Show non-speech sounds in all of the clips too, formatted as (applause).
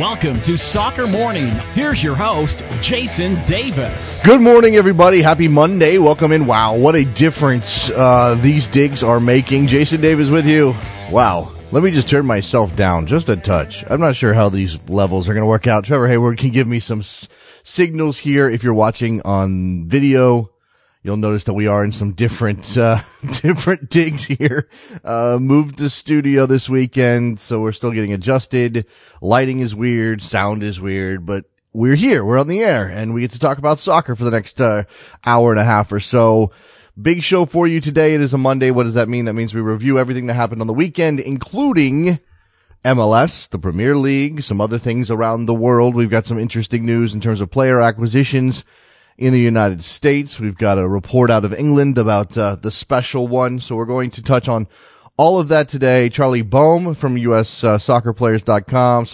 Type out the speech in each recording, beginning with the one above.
Welcome to Soccer Morning. Here's your host, Jason Davis. Good morning, everybody. Happy Monday. Welcome in. Wow, what a difference uh, these digs are making. Jason Davis with you. Wow. Let me just turn myself down just a touch. I'm not sure how these levels are going to work out. Trevor Hayward can give me some s- signals here. If you're watching on video, you'll notice that we are in some different, uh, (laughs) different digs here. Uh, moved the studio this weekend, so we're still getting adjusted. Lighting is weird. Sound is weird, but we're here. We're on the air and we get to talk about soccer for the next, uh, hour and a half or so. Big show for you today. It is a Monday. What does that mean? That means we review everything that happened on the weekend, including MLS, the Premier League, some other things around the world. We've got some interesting news in terms of player acquisitions in the United States. We've got a report out of England about uh, the special one. So we're going to touch on all of that today. Charlie Boehm from US uh, soccerwire.com,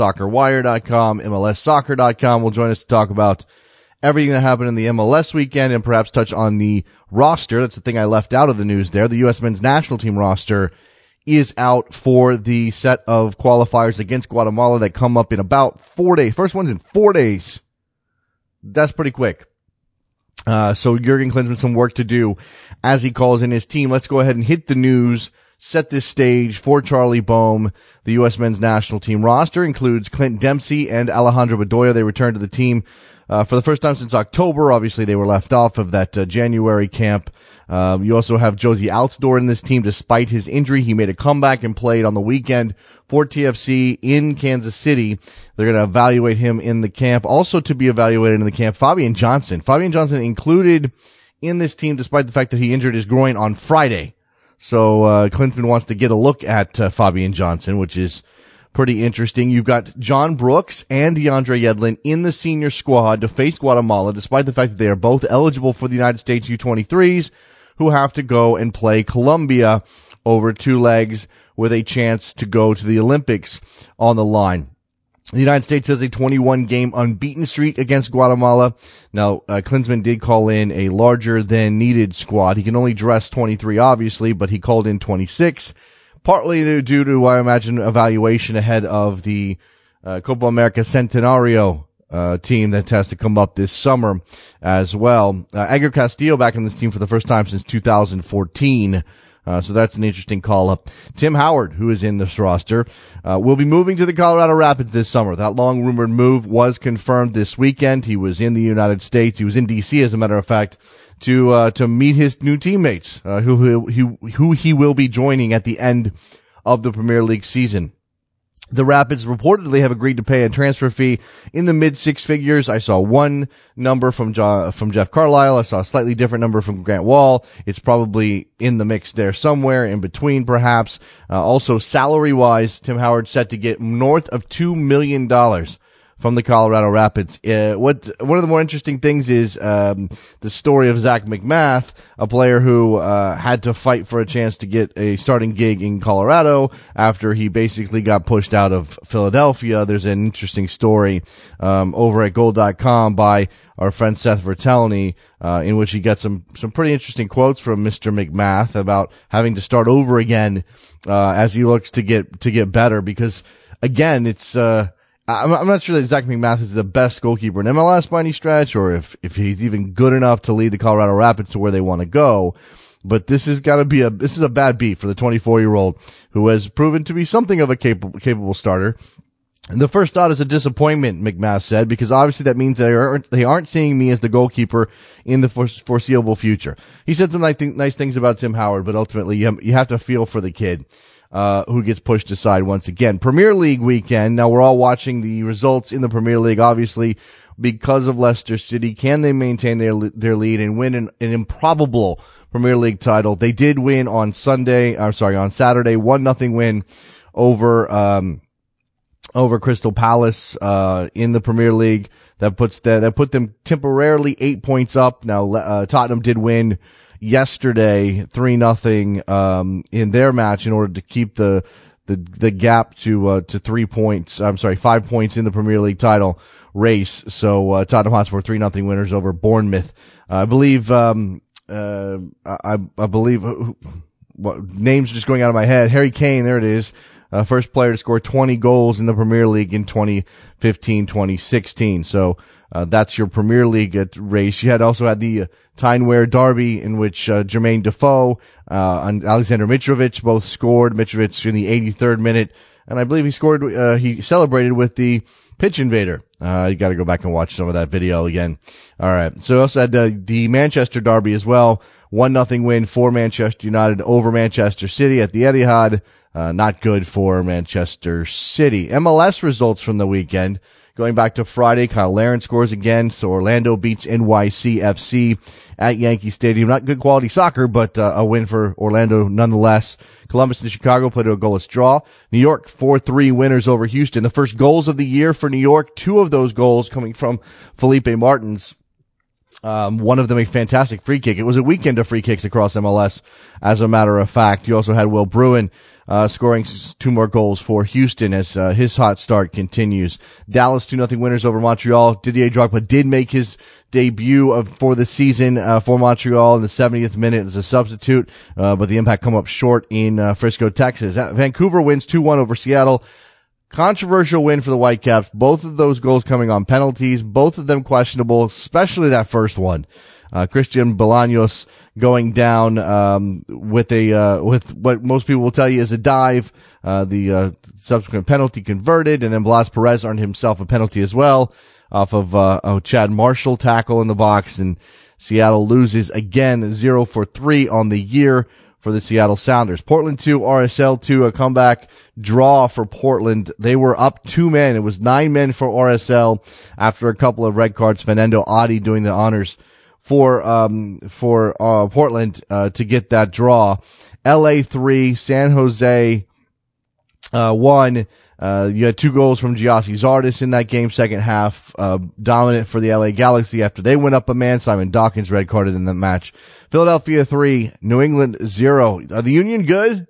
MLSsoccer.com will join us to talk about everything that happened in the MLS weekend and perhaps touch on the roster. That's the thing I left out of the news there. The U.S. men's national team roster is out for the set of qualifiers against Guatemala that come up in about four days. First one's in four days. That's pretty quick. Uh, so Jurgen Klinsmann some work to do as he calls in his team. Let's go ahead and hit the news, set this stage for Charlie Boehm. The U.S. men's national team roster includes Clint Dempsey and Alejandro Bedoya. They returned to the team uh, for the first time since October. Obviously, they were left off of that uh, January camp. Um, you also have Jozy Altidore in this team, despite his injury. He made a comeback and played on the weekend for TFC in Kansas City. They're going to evaluate him in the camp. Also to be evaluated in the camp, Fabian Johnson. Fabian Johnson included in this team, despite the fact that he injured his groin on Friday. So uh, wants to get a look at uh, Fabian Johnson, which is pretty interesting. You've got John Brooks and DeAndre Yedlin in the senior squad to face Guatemala, despite the fact that they are both eligible for the United States U23s, who have to go and play Colombia over two legs with a chance to go to the Olympics on the line. The United States has a 21 game unbeaten streak against Guatemala. Now, uh, Klinsmann did call in a larger than needed squad. He can only dress 23, obviously, but he called in 26 partly due to, I imagine, evaluation ahead of the uh, Copa America Centenario uh, team that has to come up this summer as well. Uh, Edgar Castillo back in this team for the first time since 2014. Uh, so that's an interesting call up. Tim Howard, who is in this roster, uh, will be moving to the Colorado Rapids this summer. That long rumored move was confirmed this weekend. He was in the United States. He was in DC, as a matter of fact, to uh, to meet his new teammates, uh, who, who who he will be joining at the end of the Premier League season. The Rapids reportedly have agreed to pay a transfer fee in the mid six figures. I saw one number from jo- from Jeff Carlisle. I saw a slightly different number from Grant Wahl. It's probably in the mix there somewhere in between, perhaps. Uh, also, salary wise, Tim Howard set to get north of two million dollars from the Colorado Rapids. Uh, what one of the more interesting things is um, the story of Zac MacMath, a player who uh, had to fight for a chance to get a starting gig in Colorado after he basically got pushed out of Philadelphia. There's an interesting story um, over at Goal.com by our friend Seth Vertelney, uh, in which he got some some pretty interesting quotes from Mr. MacMath about having to start over again uh, as he looks to get to get better because again it's uh, I'm, I'm not sure that Zac MacMath is the best goalkeeper in MLS by any stretch, or if, if he's even good enough to lead the Colorado Rapids to where they want to go. But this has got to be a, this is a bad beat for the 24 year old who has proven to be something of a capable, capable starter. And the first thought is a disappointment, MacMath said, because obviously that means they aren't, they aren't seeing me as the goalkeeper in the foreseeable future. He said some nice, nice things about Tim Howard, but ultimately you have, you have to feel for the kid uh, who gets pushed aside once again. Premier League weekend. Now we're all watching the results in the Premier League, obviously, because of Leicester City. Can they maintain their their lead and win an, an improbable Premier League title? They did win on Sunday. I'm sorry, on Saturday, one nothing win over um, over Crystal Palace uh, in the Premier League. That puts the, that put them temporarily eight points up. Now uh, Tottenham did win yesterday, three nothing um, in their match in order to keep the the the gap to uh, to three points. I'm sorry, five points in the Premier League title race. So uh, Tottenham Hotspur three nothing winners over Bournemouth. Uh, I believe. Um, I I believe. what names just going out of my head. Harry Kane, there it is. uh, first player to score 20 goals in the Premier League in 2015, 2016. So, uh, that's your Premier League race. You had also had the Tyne-Wear Derby in which uh, Jermaine Defoe uh, and Alexander Mitrovic both scored. Mitrovic in the 83rd minute, and I believe he scored. Uh, he celebrated with the pitch invader. Uh, you got to go back and watch some of that video again. All right. So also had uh, the Manchester Derby as well. One nothing win for Manchester United over Manchester City at the Etihad. Uh, not good for Manchester City. MLS results from the weekend. Going back to Friday, Kyle Larin scores again. So Orlando beats NYCFC at Yankee Stadium. Not good quality soccer, but uh, a win for Orlando nonetheless. Columbus and Chicago played a goalless draw. New York 4-3 winners over Houston. The first goals of the year for New York. Two of those goals coming from Felipe Martins. Um, one of them a fantastic free kick. It was a weekend of free kicks across MLS, as a matter of fact. You also had Will Bruin uh, scoring two more goals for Houston as uh, his hot start continues. Dallas 2 0 winners over Montreal. Didier Drogba did make his debut of, for the season uh, for Montreal in the 70th minute as a substitute, uh, but the impact come up short in uh, Frisco, Texas. Vancouver wins 2-1 over Seattle. Controversial win for the Whitecaps. Both of those goals coming on penalties, both of them questionable, especially that first one. Uh, Christian Bolaños going down um, with a uh, with what most people will tell you is a dive. Uh, the uh, subsequent penalty converted, and then Blas Perez earned himself a penalty as well off of uh, a Chad Marshall tackle in the box, and Seattle loses again, zero for three on the year for the Seattle Sounders. Portland 2, RSL 2, a comeback draw for Portland. They were up two men. It was nine men for RSL after a couple of red cards. Fanendo Adi doing the honors for um, for uh, Portland uh, to get that draw. LA three, San Jose uh, one. Uh, you had two goals from Gyasi Zardes in that game, second half, uh, dominant for the LA Galaxy after they went up a man. Simon Dawkins red carded in the match. Philadelphia three, New England zero. Are the Union good?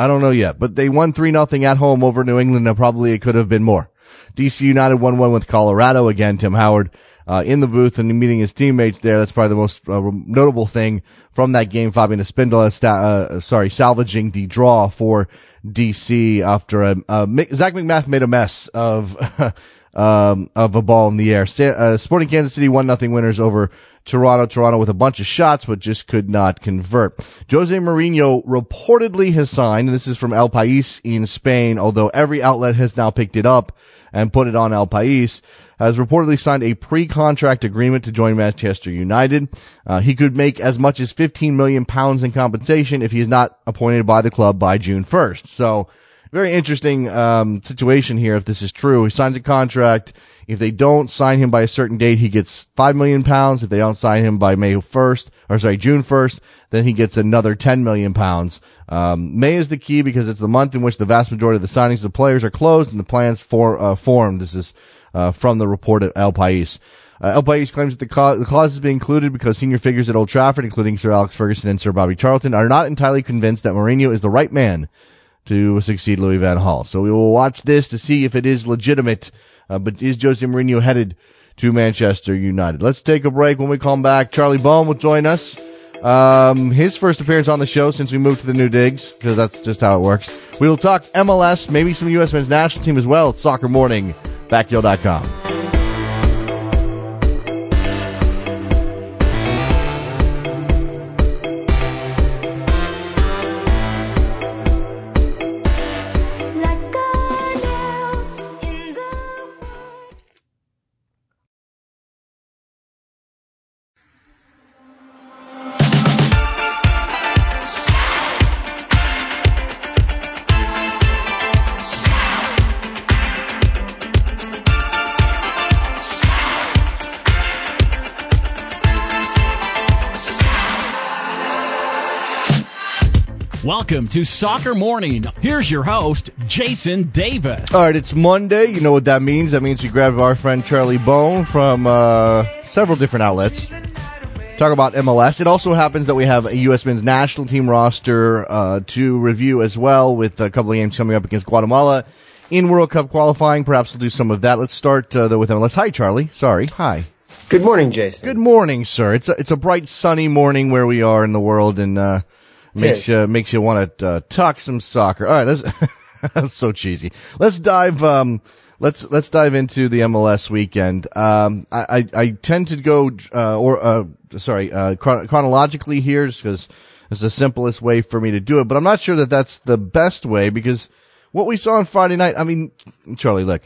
I don't know yet, but they won three nothing at home over New England and probably it could have been more. DC United 1-1 with Colorado again. Tim Howard uh, in the booth and meeting his teammates there. That's probably the most uh, notable thing from that game. Fabian Espindola, uh, sorry, salvaging the draw for DC after a, Zac MacMath made a mess of (laughs) um, of a ball in the air. Uh, Sporting Kansas City one nothing winners over Toronto. Toronto with a bunch of shots, but just could not convert. Jose Mourinho reportedly has signed. This is from El País in Spain, although every outlet has now picked it up and put it on El País has reportedly signed a pre-contract agreement to join Manchester United. Uh, he could make as much as 15 million pounds in compensation if he is not appointed by the club by June 1st. So, very interesting um, situation here. If this is true, he signs a contract. If they don't sign him by a certain date, he gets five million pounds. If they don't sign him by May 1st, or sorry, June 1st, then he gets another 10 million pounds. Um, May is the key because it's the month in which the vast majority of the signings of the players are closed and the plans for, uh, formed. This is uh, from the report at El País. Uh, El País claims that the, the clause has been included because senior figures at Old Trafford, including Sir Alex Ferguson and Sir Bobby Charlton, are not entirely convinced that Mourinho is the right man to succeed Louis Van Gaal. So we will watch this to see if it is legitimate. Uh, but is Jose Mourinho headed to Manchester United? Let's take a break. When we come back, Charlie Boehm will join us. Um, his first appearance on the show since we moved to the new digs, because that's just how it works. We will talk MLS, maybe some U.S. men's national team as well. It's Soccer Morning backheel.com. Welcome to Soccer Morning. Here's your host, Jason Davis. All right, it's Monday. You know what that means. That means we grab our friend Charlie Boehm from uh, several different outlets. Talk about MLS. It also happens that we have a U.S. men's national team roster uh, to review as well, with a couple of games coming up against Guatemala in World Cup qualifying. Perhaps we'll do some of that. Let's start uh, though with MLS. Hi, Charlie. Sorry. Hi. Good morning, Jason. Good morning, sir. It's a, it's a bright, sunny morning where we are in the world, and uh, makes you makes you want to uh, talk some soccer. All right, let's (laughs) so cheesy. Let's dive. Um, let's let's dive into the MLS weekend. Um, I, I, I tend to go uh, or uh, sorry uh, chron- chronologically here, just because it's the simplest way for me to do it. But I'm not sure that that's the best way because what we saw on Friday night. I mean, Charlie, look.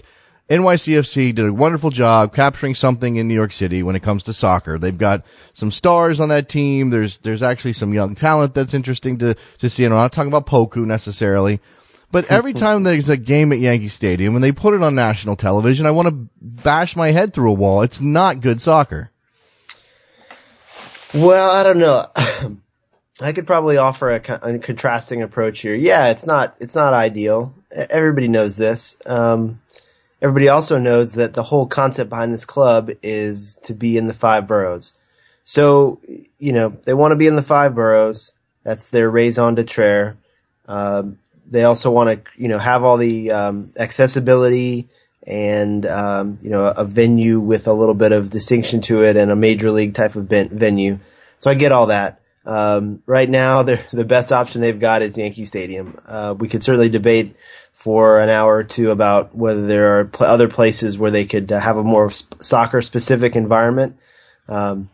NYCFC did a wonderful job capturing something in New York City when it comes to soccer. They've got some stars on that team. There's, there's actually some young talent that's interesting to, to see. And I'm not talking about Poku necessarily, but every (laughs) time there's a game at Yankee Stadium and they put it on national television, I want to bash my head through a wall. It's not good soccer. Well, I don't know. I could probably offer a, a, contrasting approach here. Yeah, it's not it's not ideal. Everybody knows this. Um, everybody also knows that the whole concept behind this club is to be in the five boroughs. So you know they want to be in the five boroughs. That's their raison d'être. Um, they also want to you know have all the um, accessibility and um, you know a venue with a little bit of distinction to it and a major league type of venue. So I get all that. Um, right now, (laughs) the best option they've got is Yankee Stadium. Uh, we could certainly debate for an hour or two about whether there are pl- other places where they could uh, have a more sp- soccer specific environment. Um,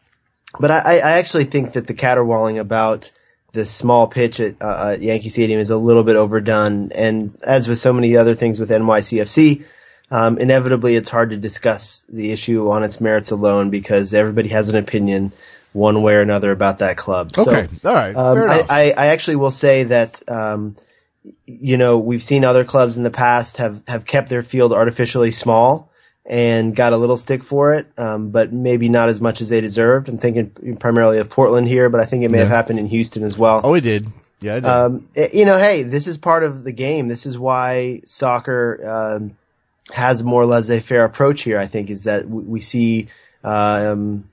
but I, I, actually think that the caterwauling about the small pitch at, uh, at, Yankee Stadium is a little bit overdone. And as with so many other things with NYCFC, um, inevitably it's hard to discuss the issue on its merits alone because everybody has an opinion one way or another about that club. Okay, so, all right. Um, I, I, I, actually will say that um, you know we've seen other clubs in the past have have kept their field artificially small and got a little stick for it, um, but maybe not as much as they deserved. I'm thinking primarily of Portland here, but I think it may yeah. have happened in Houston as well. Oh, it did. Yeah, it did. Um, it, you know, hey, this is part of the game. This is why soccer um, has a more laissez-faire approach here. I think is that we see um,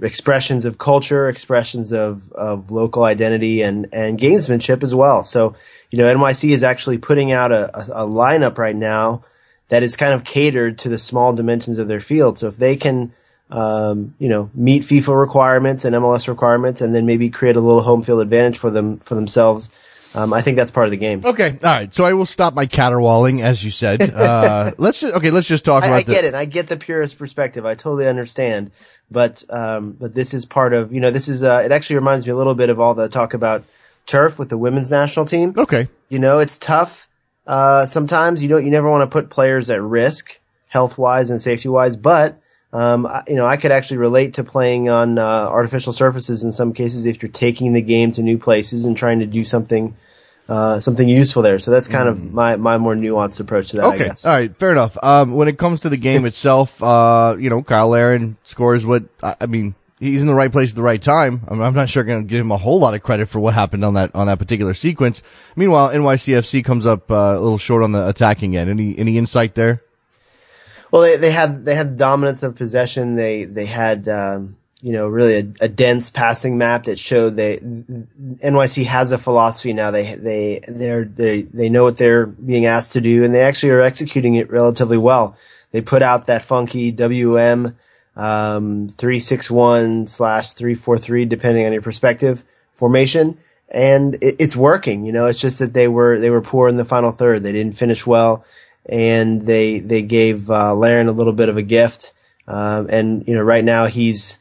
expressions of culture, expressions of, of local identity and, and gamesmanship as well. So, you know, NYC is actually putting out a, a, a, lineup right now that is kind of catered to the small dimensions of their field. So if they can, um, you know, meet FIFA requirements and MLS requirements and then maybe create a little home field advantage for them, for themselves, um, I think that's part of the game. Okay, all right. So I will stop my caterwauling, as you said. (laughs) Uh, let's just, okay. Let's just talk I, about. I get it. I get the purist perspective. I totally understand. But um, but this is part of you know this is uh, it actually reminds me a little bit of all the talk about turf with the women's national team. Okay, you know it's tough. Uh, sometimes you don't you never want to put players at risk health wise and safety wise, but um, I, you know, I could actually relate to playing on uh, artificial surfaces in some cases if you're taking the game to new places and trying to do something uh, something useful there. So that's kind of my, my more nuanced approach to that. Okay, all right, fair enough. Um, when it comes to the game (laughs) itself, uh, you know, Kyle Larin scores what I mean. He's in the right place at the right time. I'm, I'm not sure going to give him a whole lot of credit for what happened on that on that particular sequence. Meanwhile, NYCFC comes up uh, a little short on the attacking end. Any any insight there? Well, they, they had they had dominance of possession. They they had um, you know, really a, a, dense passing map that showed they NYC has a philosophy now. They they they they they know what they're being asked to do, and they actually are executing it relatively well. They put out that funky WM um, three six one slash three four three, depending on your perspective, formation, and it, it's working. You know, it's just that they were they were poor in the final third. They didn't finish well, and they they gave uh, Larin a little bit of a gift. Um, and you know, right now he's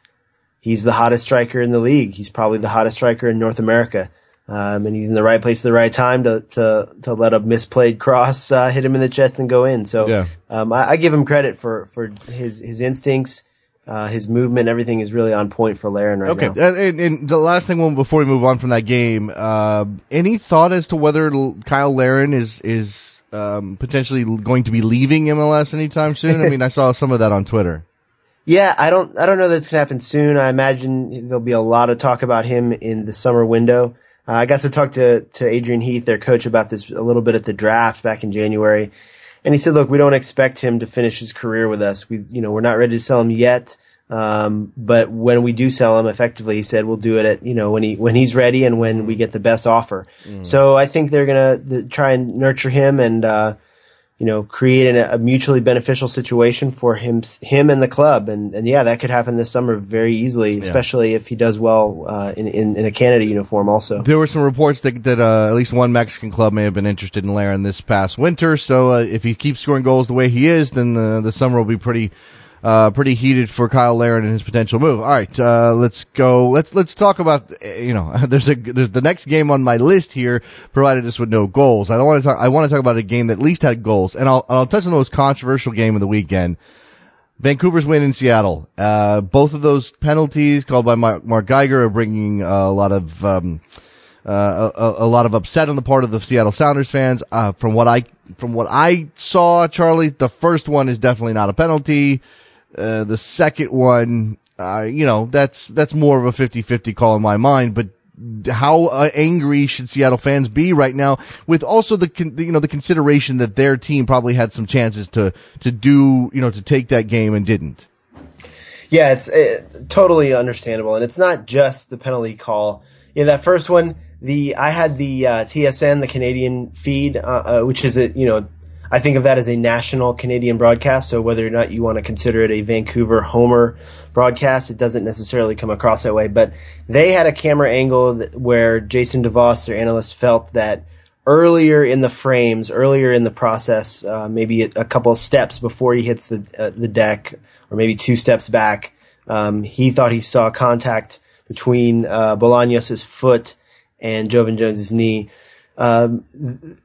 he's the hottest striker in the league. He's probably the hottest striker in North America. Um, and he's in the right place at the right time to to to let a misplayed cross uh, hit him in the chest and go in. So yeah. um, I, I, give him credit for for his his instincts, uh, his movement, everything is really on point for Larin right okay. now. Okay, and, and, the last thing, one before we move on from that game, uh, any thought as to whether Kyle Larin is is um, potentially going to be leaving MLS anytime soon? I (laughs) mean, I saw some of that on Twitter. Yeah, I don't, I don't know that it's going to happen soon. I imagine there'll be a lot of talk about him in the summer window. Uh, I got to talk to, to Adrian Heath, their coach, about this a little bit at the draft back in January. And he said, look, we don't expect him to finish his career with us. We, you know, we're not ready to sell him yet. Um, but when we do sell him effectively, he said, we'll do it at, you know, when he, when he's ready and when we get the best offer. Mm. So I think they're going to try and nurture him and, uh, you know, create a, a mutually beneficial situation for him, him and the club. And, and yeah, that could happen this summer very easily, especially yeah. if he does well uh, in, in, in a Canada uniform. Also, there were some reports that that uh, at least one Mexican club may have been interested in Larin this past winter. So uh, if he keeps scoring goals the way he is, then the, the summer will be pretty uh, pretty heated for Kyle Larin and his potential move. All right, uh, let's go. Let's let's talk about you know (laughs) there's a there's the next game on my list here provided us with no goals. I don't want to talk. I want to talk about a game that at least had goals, and I'll I'll touch on the most controversial game of the weekend. Vancouver's win in Seattle. Uh, both of those penalties called by Mark, Mark Geiger are bringing a lot of. Um, uh, a, a, lot of upset on the part of the Seattle Sounders fans. Uh, from what I from what I saw, Charlie, the first one is definitely not a penalty. Uh, the second one, uh, you know, that's, that's more of a 50-50 call in my mind, but how uh, angry should Seattle fans be right now with also the, con- you know, the consideration that their team probably had some chances to, to do, you know, to take that game and didn't? Yeah, it's uh, totally understandable. And it's not just the penalty call. Yeah, that first one, the, I had the, uh, TSN, the Canadian feed, uh, which is a, you know, I think of that as a national Canadian broadcast. So whether or not you want to consider it a Vancouver Homer broadcast, it doesn't necessarily come across that way. But they had a camera angle where Jason DeVos, their analyst, felt that earlier in the frames, earlier in the process, uh, maybe a, couple of steps before he hits the uh, the deck, or maybe two steps back, um, he thought he saw contact between uh, Bolaños' foot and Joevin Jones's knee. Um,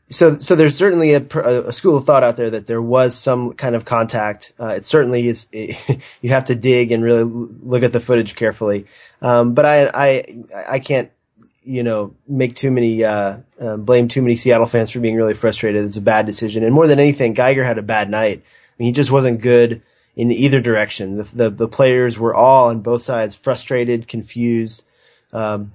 so, so there's certainly a, a, school of thought out there that there was some kind of contact. Uh, it certainly is. It, (laughs) you have to dig and really look at the footage carefully. Um, but I, I, I can't, you know, make too many, uh, uh, blame too many Seattle fans for being really frustrated. It's a bad decision. And more than anything, Geiger had a bad night. I mean, he just wasn't good in either direction. The, the, the players were all on both sides frustrated, confused. Um,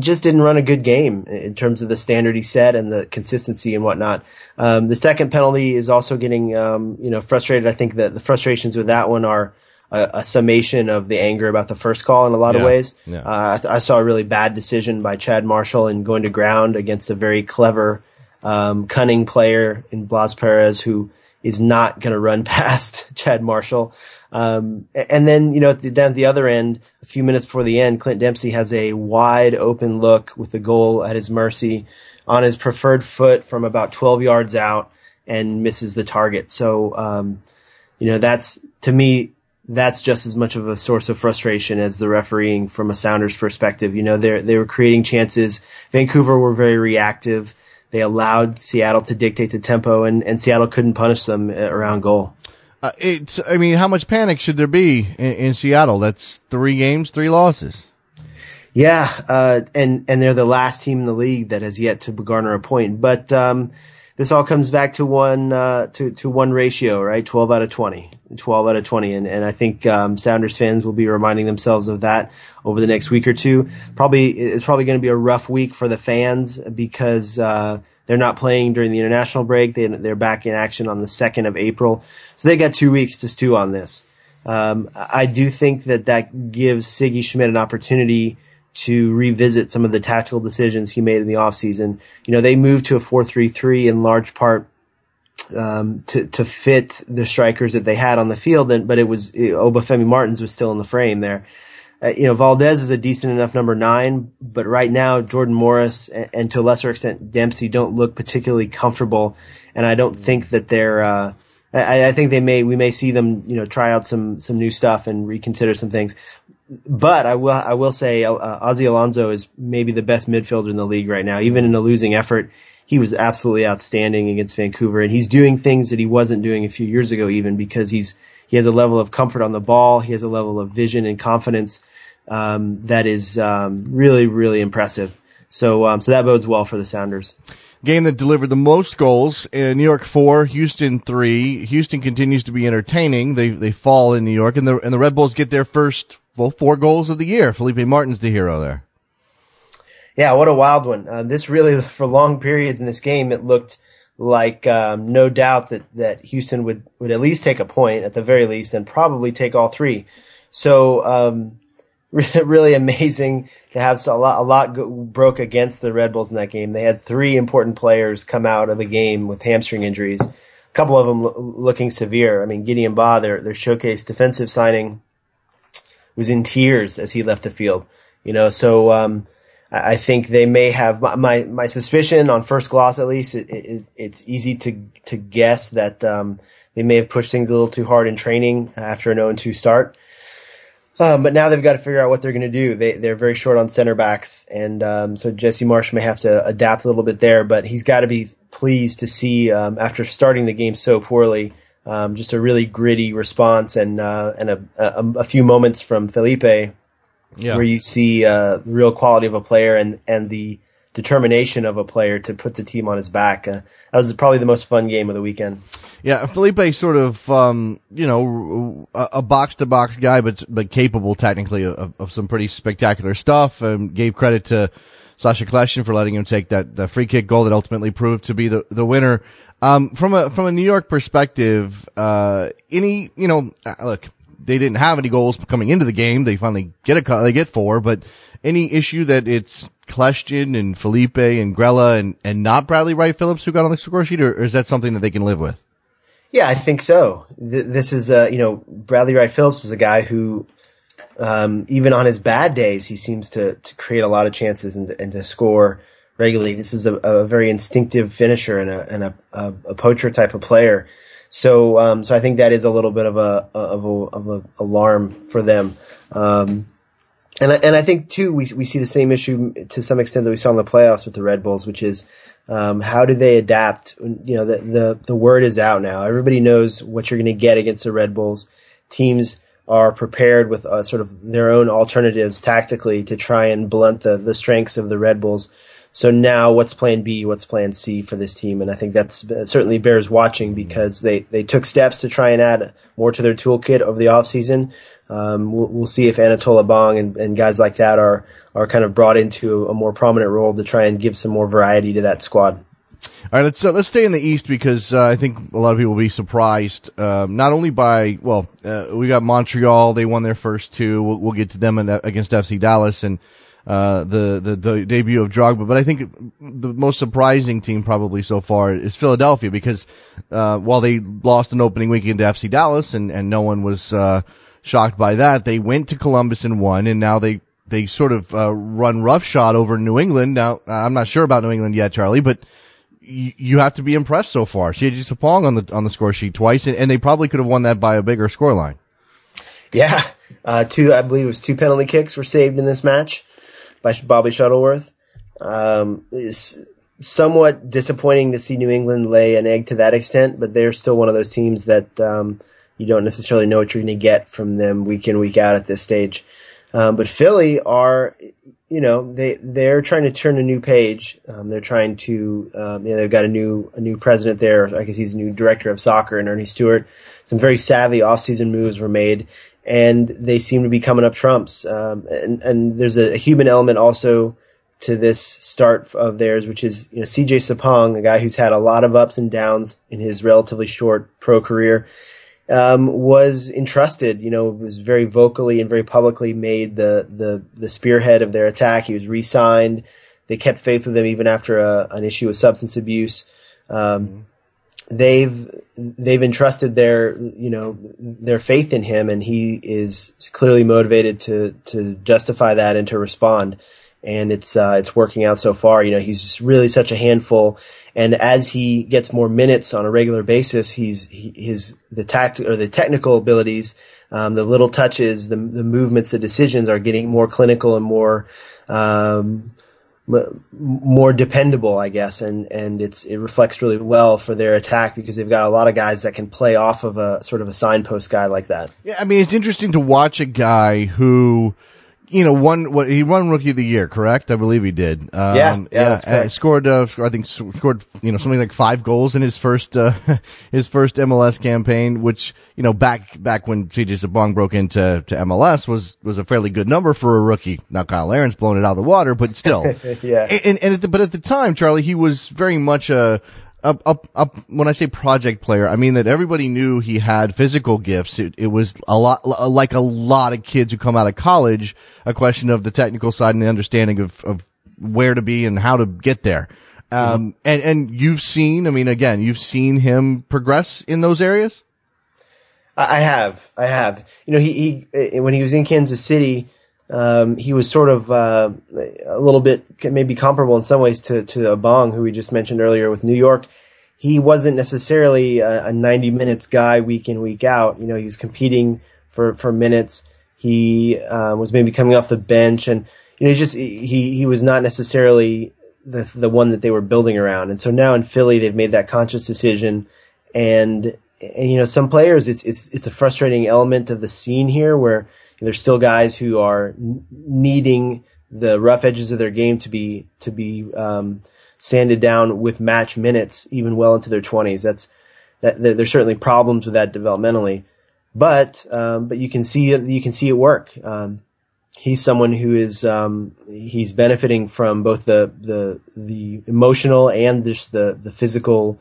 just didn't run a good game in terms of the standard he set and the consistency and whatnot. Um, the second penalty is also getting, um, you know, frustrated. I think that the frustrations with that one are a, a summation of the anger about the first call in a lot yeah. of ways. Yeah. Uh, I, th- I, saw a really bad decision by Chad Marshall in going to ground against a very clever, um, cunning player in Blas Perez who is not going to run (laughs) past Chad Marshall. Um, and then, you know, down at the other end, a few minutes before the end, Clint Dempsey has a wide open look with the goal at his mercy on his preferred foot from about 12 yards out and misses the target. So, um, you know, that's, to me, that's just as much of a source of frustration as the refereeing from a Sounders perspective. You know, they they were creating chances. Vancouver were very reactive. They allowed Seattle to dictate the tempo, and, and Seattle couldn't punish them around goal. Uh, it's. I mean, how much panic should there be in, in Seattle? That's three games, three losses. Yeah, uh, and and they're the last team in the league that has yet to garner a point. But um, this all comes back to one uh, to to one ratio, right? Twelve out of twenty. 12 out of 20. And, and I think, um, Sounders fans will be reminding themselves of that over the next week or two. Probably, it's probably going to be a rough week for the fans because, uh, they're not playing during the international break. They, they're back in action on the 2nd of April. So they got two weeks to stew on this. Um, I do think that that gives Sigi Schmidt an opportunity to revisit some of the tactical decisions he made in the offseason. You know, they moved to a 4-3-3 in large part um, to to fit the strikers that they had on the field, and, but it was it, Obafemi Martins was still in the frame there uh, you know, Valdez is a decent enough number nine, but right now Jordan Morris and, and, to a lesser extent Dempsey don't look particularly comfortable, and I don't think that they're. Uh, I, I, think they may we may see them you know try out some some new stuff and reconsider some things. But I will I will say uh, Ozzie Alonso is maybe the best midfielder in the league right now. Even in a losing effort, he was absolutely outstanding against Vancouver, and he's doing things that he wasn't doing a few years ago, even because he's he has a level of comfort on the ball, he has a level of vision and confidence um, that is um, really, really impressive. So, um, so that bodes well for the Sounders. Game that delivered the most goals: uh, New York four, Houston three. Houston continues to be entertaining. They they fall in New York, and the and the Red Bulls get their first well four goals of the year. Felipe Martins the hero there. Yeah, what a wild one! Uh, this really, (laughs) for long periods in this game, it looked like um, no doubt that that Houston would would at least take a point at the very least, and probably take all three. So um, (laughs) really amazing to have a lot, a lot go, broke against the Red Bulls in that game. They had three important players come out of the game with hamstring injuries. A couple of them lo- looking severe. I mean, Gideon Baah, their their showcase defensive signing, was in tears as he left the field. You know, so um, I, think they may have my, my, my suspicion on first gloss at least. It, it, it's easy to to guess that um, they may have pushed things a little too hard in training after an 0 2 start. Um, but now they've got to figure out what they're going to do. They, they're very short on center backs. And, um, so Jesse Marsh may have to adapt a little bit there, but he's got to be pleased to see, um, after starting the game so poorly, um, just a really gritty response and, uh, and a, a, a, few moments from Felipe yeah. where you see, uh, real quality of a player and, and the, determination of a player to put the team on his back. Uh, that was probably the most fun game of the weekend. Yeah, Felipe sort of, um, you know, a box to box guy, but but capable technically of, of some pretty spectacular stuff. Um, gave credit to Sacha Kljestan for letting him take that, that free kick goal that ultimately proved to be the, the winner. Um, from a from a New York perspective, uh, any you know, uh, look, they didn't have any goals coming into the game. They finally get a they get four, but any issue that it's Kljestan and Felipe and Grella and, and not Bradley Wright Phillips who got on the score sheet, or, or is that something that they can live with? Yeah, I think so. Th- this is, uh, you know, Bradley Wright Phillips is a guy who, um, even on his bad days, he seems to, to create a lot of chances and, and to score regularly. This is a, a very instinctive finisher and a, and a, a, a poacher type of player. So, um, so I think that is a little bit of a, of a, of a alarm for them. Um, and I, and I think too we we see the same issue to some extent that we saw in the playoffs with the Red Bulls, which is um, how do they adapt? You know, the, the the word is out now. Everybody knows what you're going to get against the Red Bulls. Teams are prepared with uh, sort of their own alternatives tactically to try and blunt the the strengths of the Red Bulls. So now, what's Plan B? What's Plan C for this team? And I think that's certainly bears watching because they they took steps to try and add more to their toolkit over the offseason. Um, we'll, we'll, see if Anatole Abang and, and, guys like that are are kind of brought into a more prominent role to try and give some more variety to that squad. All right, let's uh, let's stay in the East because uh, I think a lot of people will be surprised um, not only by well, uh, we got Montreal; they won their first two. We'll, we'll get to them in, against FC Dallas and uh, the, the, the debut of Drogba. But I think the most surprising team probably so far is Philadelphia because uh, while they lost an opening weekend to FC Dallas and and no one was uh, shocked by that. They went to Columbus and won, and now they they sort of uh, run roughshod over New England. Now I'm not sure about New England yet, Charlie, but you have to be impressed so far. she CJ Sapong on the on the score sheet twice, and, and they probably could have won that by a bigger scoreline. Yeah, uh, two I believe it was two penalty kicks were saved in this match by Bobby Shuttleworth. Um, it's somewhat disappointing to see New England lay an egg to that extent, but they're still one of those teams that. Um, you don't necessarily know what you're going to get from them week in week out at this stage. Um, but Philly are, you know, they they're trying to turn a new page. Um, they're trying to, um, you know, they've got a new a new president there. I guess he's a new director of soccer, and Earnie Stewart. Some very savvy offseason moves were made, and they seem to be coming up trumps. Um, and and there's a, a human element also to this start of theirs, which is you know CJ Sapong, a guy who's had a lot of ups and downs in his relatively short pro career um, was entrusted, you know, was very vocally and very publicly made the, the, the spearhead of their attack. He was re-signed. They kept faith with him even after a, an issue of substance abuse. Um, they've, they've entrusted their, you know, their faith in him and he is clearly motivated to, to justify that and to respond. And it's, uh, it's working out so far. You know, he's just really such a handful and as he gets more minutes on a regular basis, he's he, his the tact or the technical abilities, um, the little touches, the the movements, the decisions are getting more clinical and more um, more dependable, I guess, and and it's it reflects really well for their attack because they've got a lot of guys that can play off of a sort of a signpost guy like that. Yeah, I mean it's interesting to watch a guy who you know, one what he won rookie of the year, correct? I believe he did. Um, yeah, yeah, yeah uh, scored. Uh, I think scored. You know, something like five goals in his first uh, (laughs) his first MLS campaign, which you know back back when CJ Sapong broke into to MLS was was a fairly good number for a rookie. Now Kyle Larin's blown it out of the water, but still, (laughs) yeah. And, and the, but at the time, Charlie, he was very much a up, up, up. When I say project player, I mean that everybody knew he had physical gifts. It, it was a lot, like a lot of kids who come out of college, a question of the technical side and the understanding of, of where to be and how to get there. Um, and, and you've seen, I mean, again, you've seen him progress in those areas? I have, I have. You know, he, he when he was in Kansas City, um, he was sort of uh, a little bit maybe comparable in some ways to to Abang, who we just mentioned earlier with New York. He wasn't necessarily a, a 90 minutes guy week in week out. You know, he was competing for for minutes. He um, was maybe coming off the bench, and you know, just he he was not necessarily the the one that they were building around. And so now in Philly, they've made that conscious decision, and and you know, some players, it's it's it's a frustrating element of the scene here where there's still guys who are needing the rough edges of their game to be to be um, sanded down with match minutes, even well into their 20s. That's that. There's certainly problems with that developmentally, but um, but you can see it, you can see it work. Um, he's someone who is um, he's benefiting from both the the the emotional and just the the physical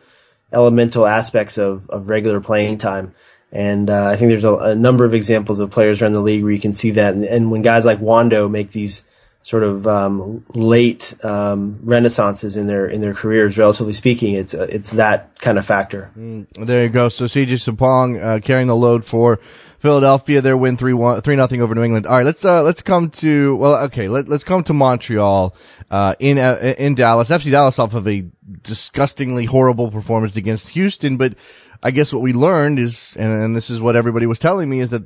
elemental aspects of of regular playing time. And uh, I think there's a, a, number of examples of players around the league where you can see that. And, and when guys like Wondo make these sort of um, late um, renaissances in their in their careers, relatively speaking, it's uh, it's that kind of factor. Mm, there you go. So CJ Sapong uh, carrying the load for Philadelphia. Their win three one three nothing over New England. All right, let's uh, let's come to well, okay, let, let's come to Montreal uh, in uh, in Dallas. FC Dallas off of a disgustingly horrible performance against Houston, but I guess what we learned is, and, this is what everybody was telling me, is that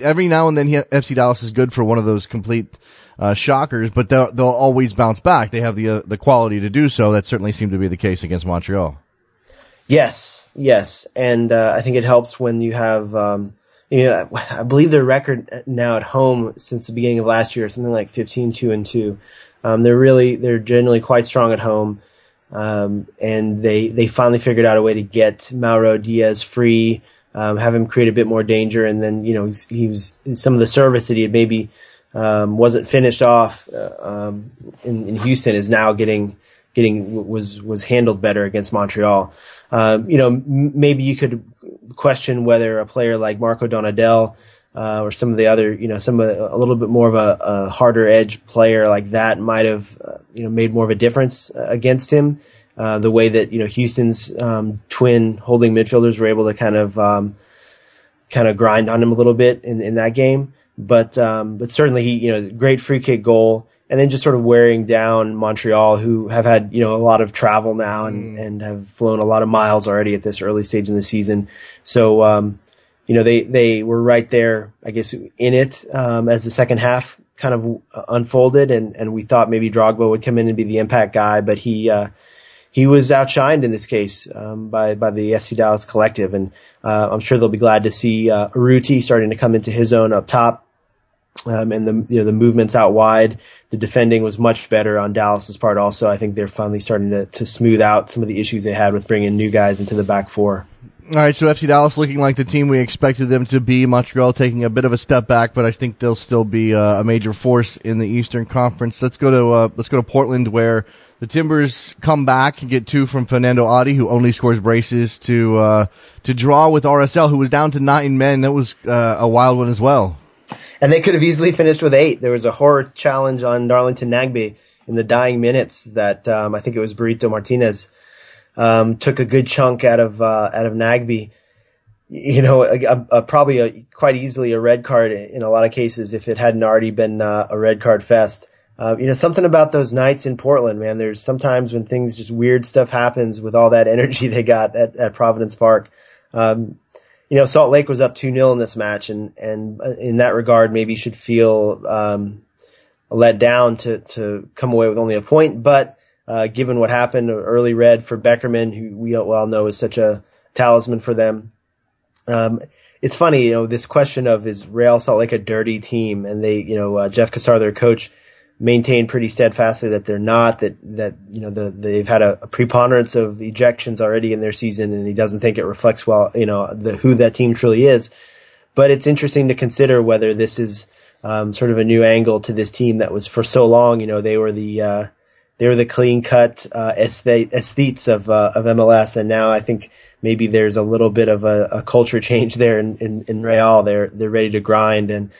every now and then FC Dallas is good for one of those complete uh, shockers, but they'll, they'll always bounce back. They have the uh, the quality to do so. That certainly seemed to be the case against Montreal. Yes, yes, and uh, I think it helps when you have. Um, you know, I believe their record now at home since the beginning of last year is something like 15 2 and 2. Um, they're really, they're generally quite strong at home. Um, and they, they finally figured out a way to get Mauro Diaz free, um, have him create a bit more danger. And then, you know, he was some of the service that he had maybe, um, wasn't finished off, uh, um, in, in, Houston is now getting, getting, was, was handled better against Montreal. Um, you know, m- maybe you could question whether a player like Marco Donadel, uh, or some of the other, you know, some of the, a little bit more of a, a harder edge player like that might have, uh, you know, made more of a difference uh, against him. Uh, the way that you know Houston's um, twin holding midfielders were able to kind of um, kind of grind on him a little bit in, in that game, but um, but certainly he you know great free kick goal, and then just sort of wearing down Montreal, who have had you know a lot of travel now and mm. and have flown a lot of miles already at this early stage in the season. So um, you know, they, they were right there, I guess, in it, um, as the second half kind of uh, unfolded and, and we thought maybe Drogba would come in and be the impact guy, but he, uh, he was outshined in this case, um, by, by the FC Dallas collective. And, uh, I'm sure they'll be glad to see, uh, Urruti starting to come into his own up top. Um, and the, you know, the movements out wide, the defending was much better on Dallas's part also. I think they're finally starting to, to smooth out some of the issues they had with bringing new guys into the back four. All right, so FC Dallas looking like the team we expected them to be. Montreal taking a bit of a step back, but I think they'll still be uh, a major force in the Eastern Conference. Let's go to uh, let's go to Portland, where the Timbers come back and get two from Fanendo Adi, who only scores braces to uh, to draw with RSL, who was down to nine men. That was uh, a wild one as well. And they could have easily finished with eight. There was a horror challenge on Darlington Nagbe in the dying minutes that um, I think it was Burrito Martinez um, took a good chunk out of uh, out of Nagbe. You know, a, a, probably a, quite easily a red card in a lot of cases if it hadn't already been uh, a red card fest. Uh, you know, something about those nights in Portland, man. There's sometimes when things just weird stuff happens with all that (laughs) energy they got at, at Providence Park. Um, you know, Salt Lake was up 2 0 in this match, and, and uh, in that regard, maybe should feel um, let down to, to come away with only a point. But uh, given what happened early red for Beckerman, who we all know is such a talisman for them. Um, it's funny, you know, this question of is Real Salt Lake a dirty team? And they, you know, uh, Jeff Cassar, their coach, maintained pretty steadfastly that they're not, that, that, you know, the, they've had a, a, preponderance of ejections already in their season and he doesn't think it reflects well, you know, the, who that team truly is. But it's interesting to consider whether this is, um, sort of a new angle to this team that was for so long, you know, they were the, uh, they were the clean cut uh, aesthetes of uh, of MLS, and now I think maybe there's a little bit of a, a culture (laughs) change there in, in, in, Real. They're they're ready to grind, and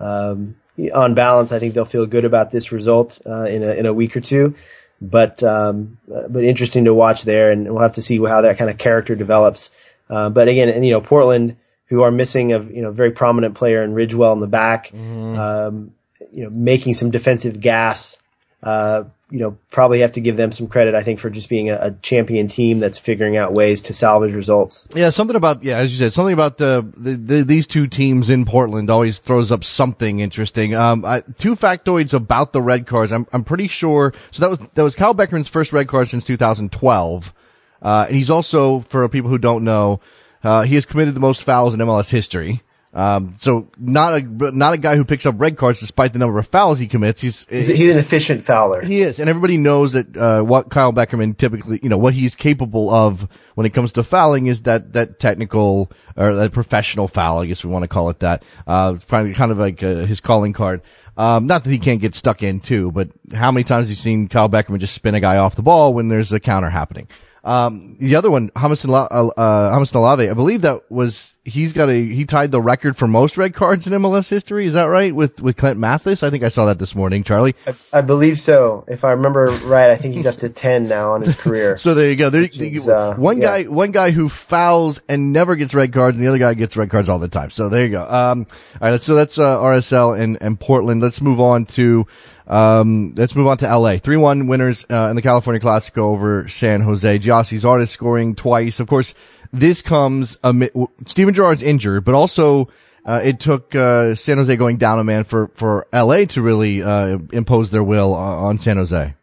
um, on balance, I think they'll feel good about this result uh, in a in a week or two. but um, but interesting to watch there, and we'll have to see how that kind of character develops. Uh, but again, and you know, Portland, who are missing a you know very prominent player in Ridgewell in the back, mm. um, you know, making some defensive gaffes. Uh, you know, probably have to give them some credit, I think, for just being a, a, champion team that's figuring out ways to salvage results. Yeah, something about, yeah, as you said, something about the, the, the these two teams in Portland always throws up something interesting. Um, I, two factoids about the red cards. I'm, I'm pretty sure, so that was, that was Kyle Beckerman's first red card since 2012. Uh, and he's also, for people who don't know, uh, he has committed the most fouls in MLS history. Um, so not a not a guy who picks up red cards despite the number of fouls he commits. He's he's, he's an efficient fouler. He is, and everybody knows that uh, what Kyle Beckerman typically, you know, what he's capable of when it comes to fouling is that that technical or that professional foul. I guess we want to call it that. Uh, it's probably kind of like uh, his calling card. Um, not that he can't get stuck in too, but how many times have you seen Kyle Beckerman just spin a guy off the ball when there's a counter happening? Um, the other one, Jamison uh, uh Olave, I believe that was, he's got a, he tied the record for most red cards in MLS history. Is that right? With, with Clint Mathis? I think I saw that this morning, Charlie. I, I believe so. If I remember right, I think he's up to 10 now on his (laughs) career. so there you go. There, is, uh, one yeah. guy, one guy who fouls and never gets red cards and the other guy gets red cards all the time. So there you go. Um, all right. So that's, uh, RSL and, and Portland. Let's move on to, um, let's move on to LA. 3-1 winners, uh, in the California Classico over San Jose. Gyasi Zardes scoring twice. Of course, this comes, amid, Steven Gerrard's injured, but also, uh, it took, uh, San Jose going down a man for, for LA to really, uh, impose their will on San Jose.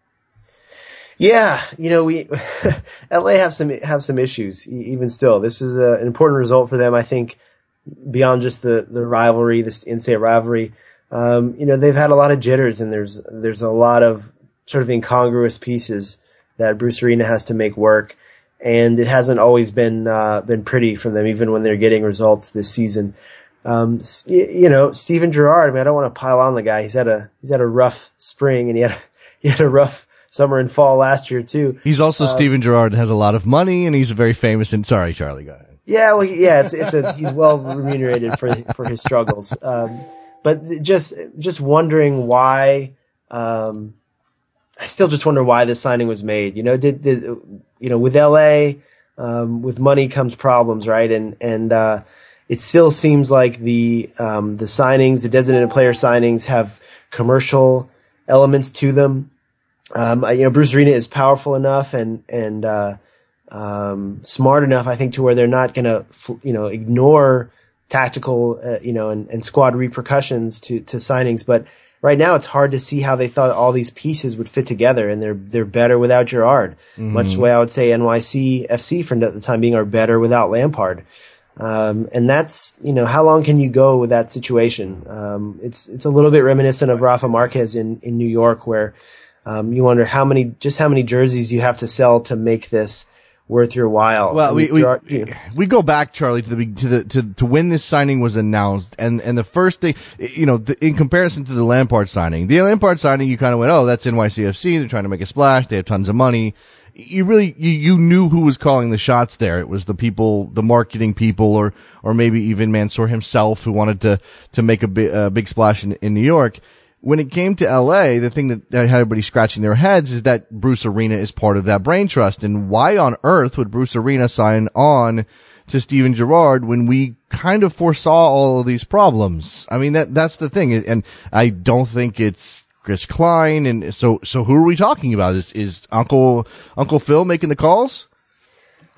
Yeah, you know, we, (laughs) LA have some, have some issues even still. This is a, an important result for them, I think, beyond just the, the rivalry, this in-state rivalry um, you know, they've had a lot of jitters and there's, there's a lot of sort of incongruous pieces that Bruce Arena has to make work. And it hasn't always been, uh, been pretty from them, even when they're getting results this season. Um, you know, Steven Gerrard, I mean, I don't want to pile on the guy. He's had a, he's had a rough spring and he had, a, (laughs) he had a rough summer and fall last year too. He's also uh, Steven Gerrard has a lot of money and he's a very famous and sorry, Charlie, go ahead. Yeah, well, yeah, it's, it's a, he's well remunerated for, for his struggles. Um, but just just wondering why. Um, I still just wonder why this signing was made. You know, did, did you know with LA, um, with money comes problems, right? And and uh, it still seems like the um, the signings, the designated player signings, have commercial elements to them. Um, you know, Bruce Arena is powerful enough and and uh, um, smart enough, I think, to where they're not going to you know ignore tactical, uh, you know, and, and squad repercussions to, to signings. But right now it's hard to see how they thought all these pieces would fit together and they're, they're better without Gerrard. Mm-hmm. Much the way I would say NYC FC for the time being are better without Lampard. Um, and that's, you know, how long can you go with that situation? Um, it's, it's a little bit reminiscent of Rafa Marquez in, in New York where, um, you wonder how many, just how many jerseys you have to sell to make this, worth your while. Well, we, we, we go back, Charlie, to the, to the, to, to when this signing was announced. And, and the first thing, you know, the, in comparison to the Lampard signing, the Lampard signing, you kind of went, oh, that's NYCFC. They're trying to make a splash. They have tons of money. You really, you, you knew who was calling the shots there. It was the people, the marketing people, or, or maybe even Mansour himself who wanted to, to make a, bi- a big splash in, in New York when it came to LA, the thing that had everybody scratching their heads is that Bruce Arena is part of that brain trust. And why on earth would Bruce Arena sign on to Steven Gerrard when we kind of foresaw all of these problems? I mean, that, that's the thing. And I don't think it's Chris Klein. And so, so who are we talking about? Is, is Uncle, Uncle Phil making the calls?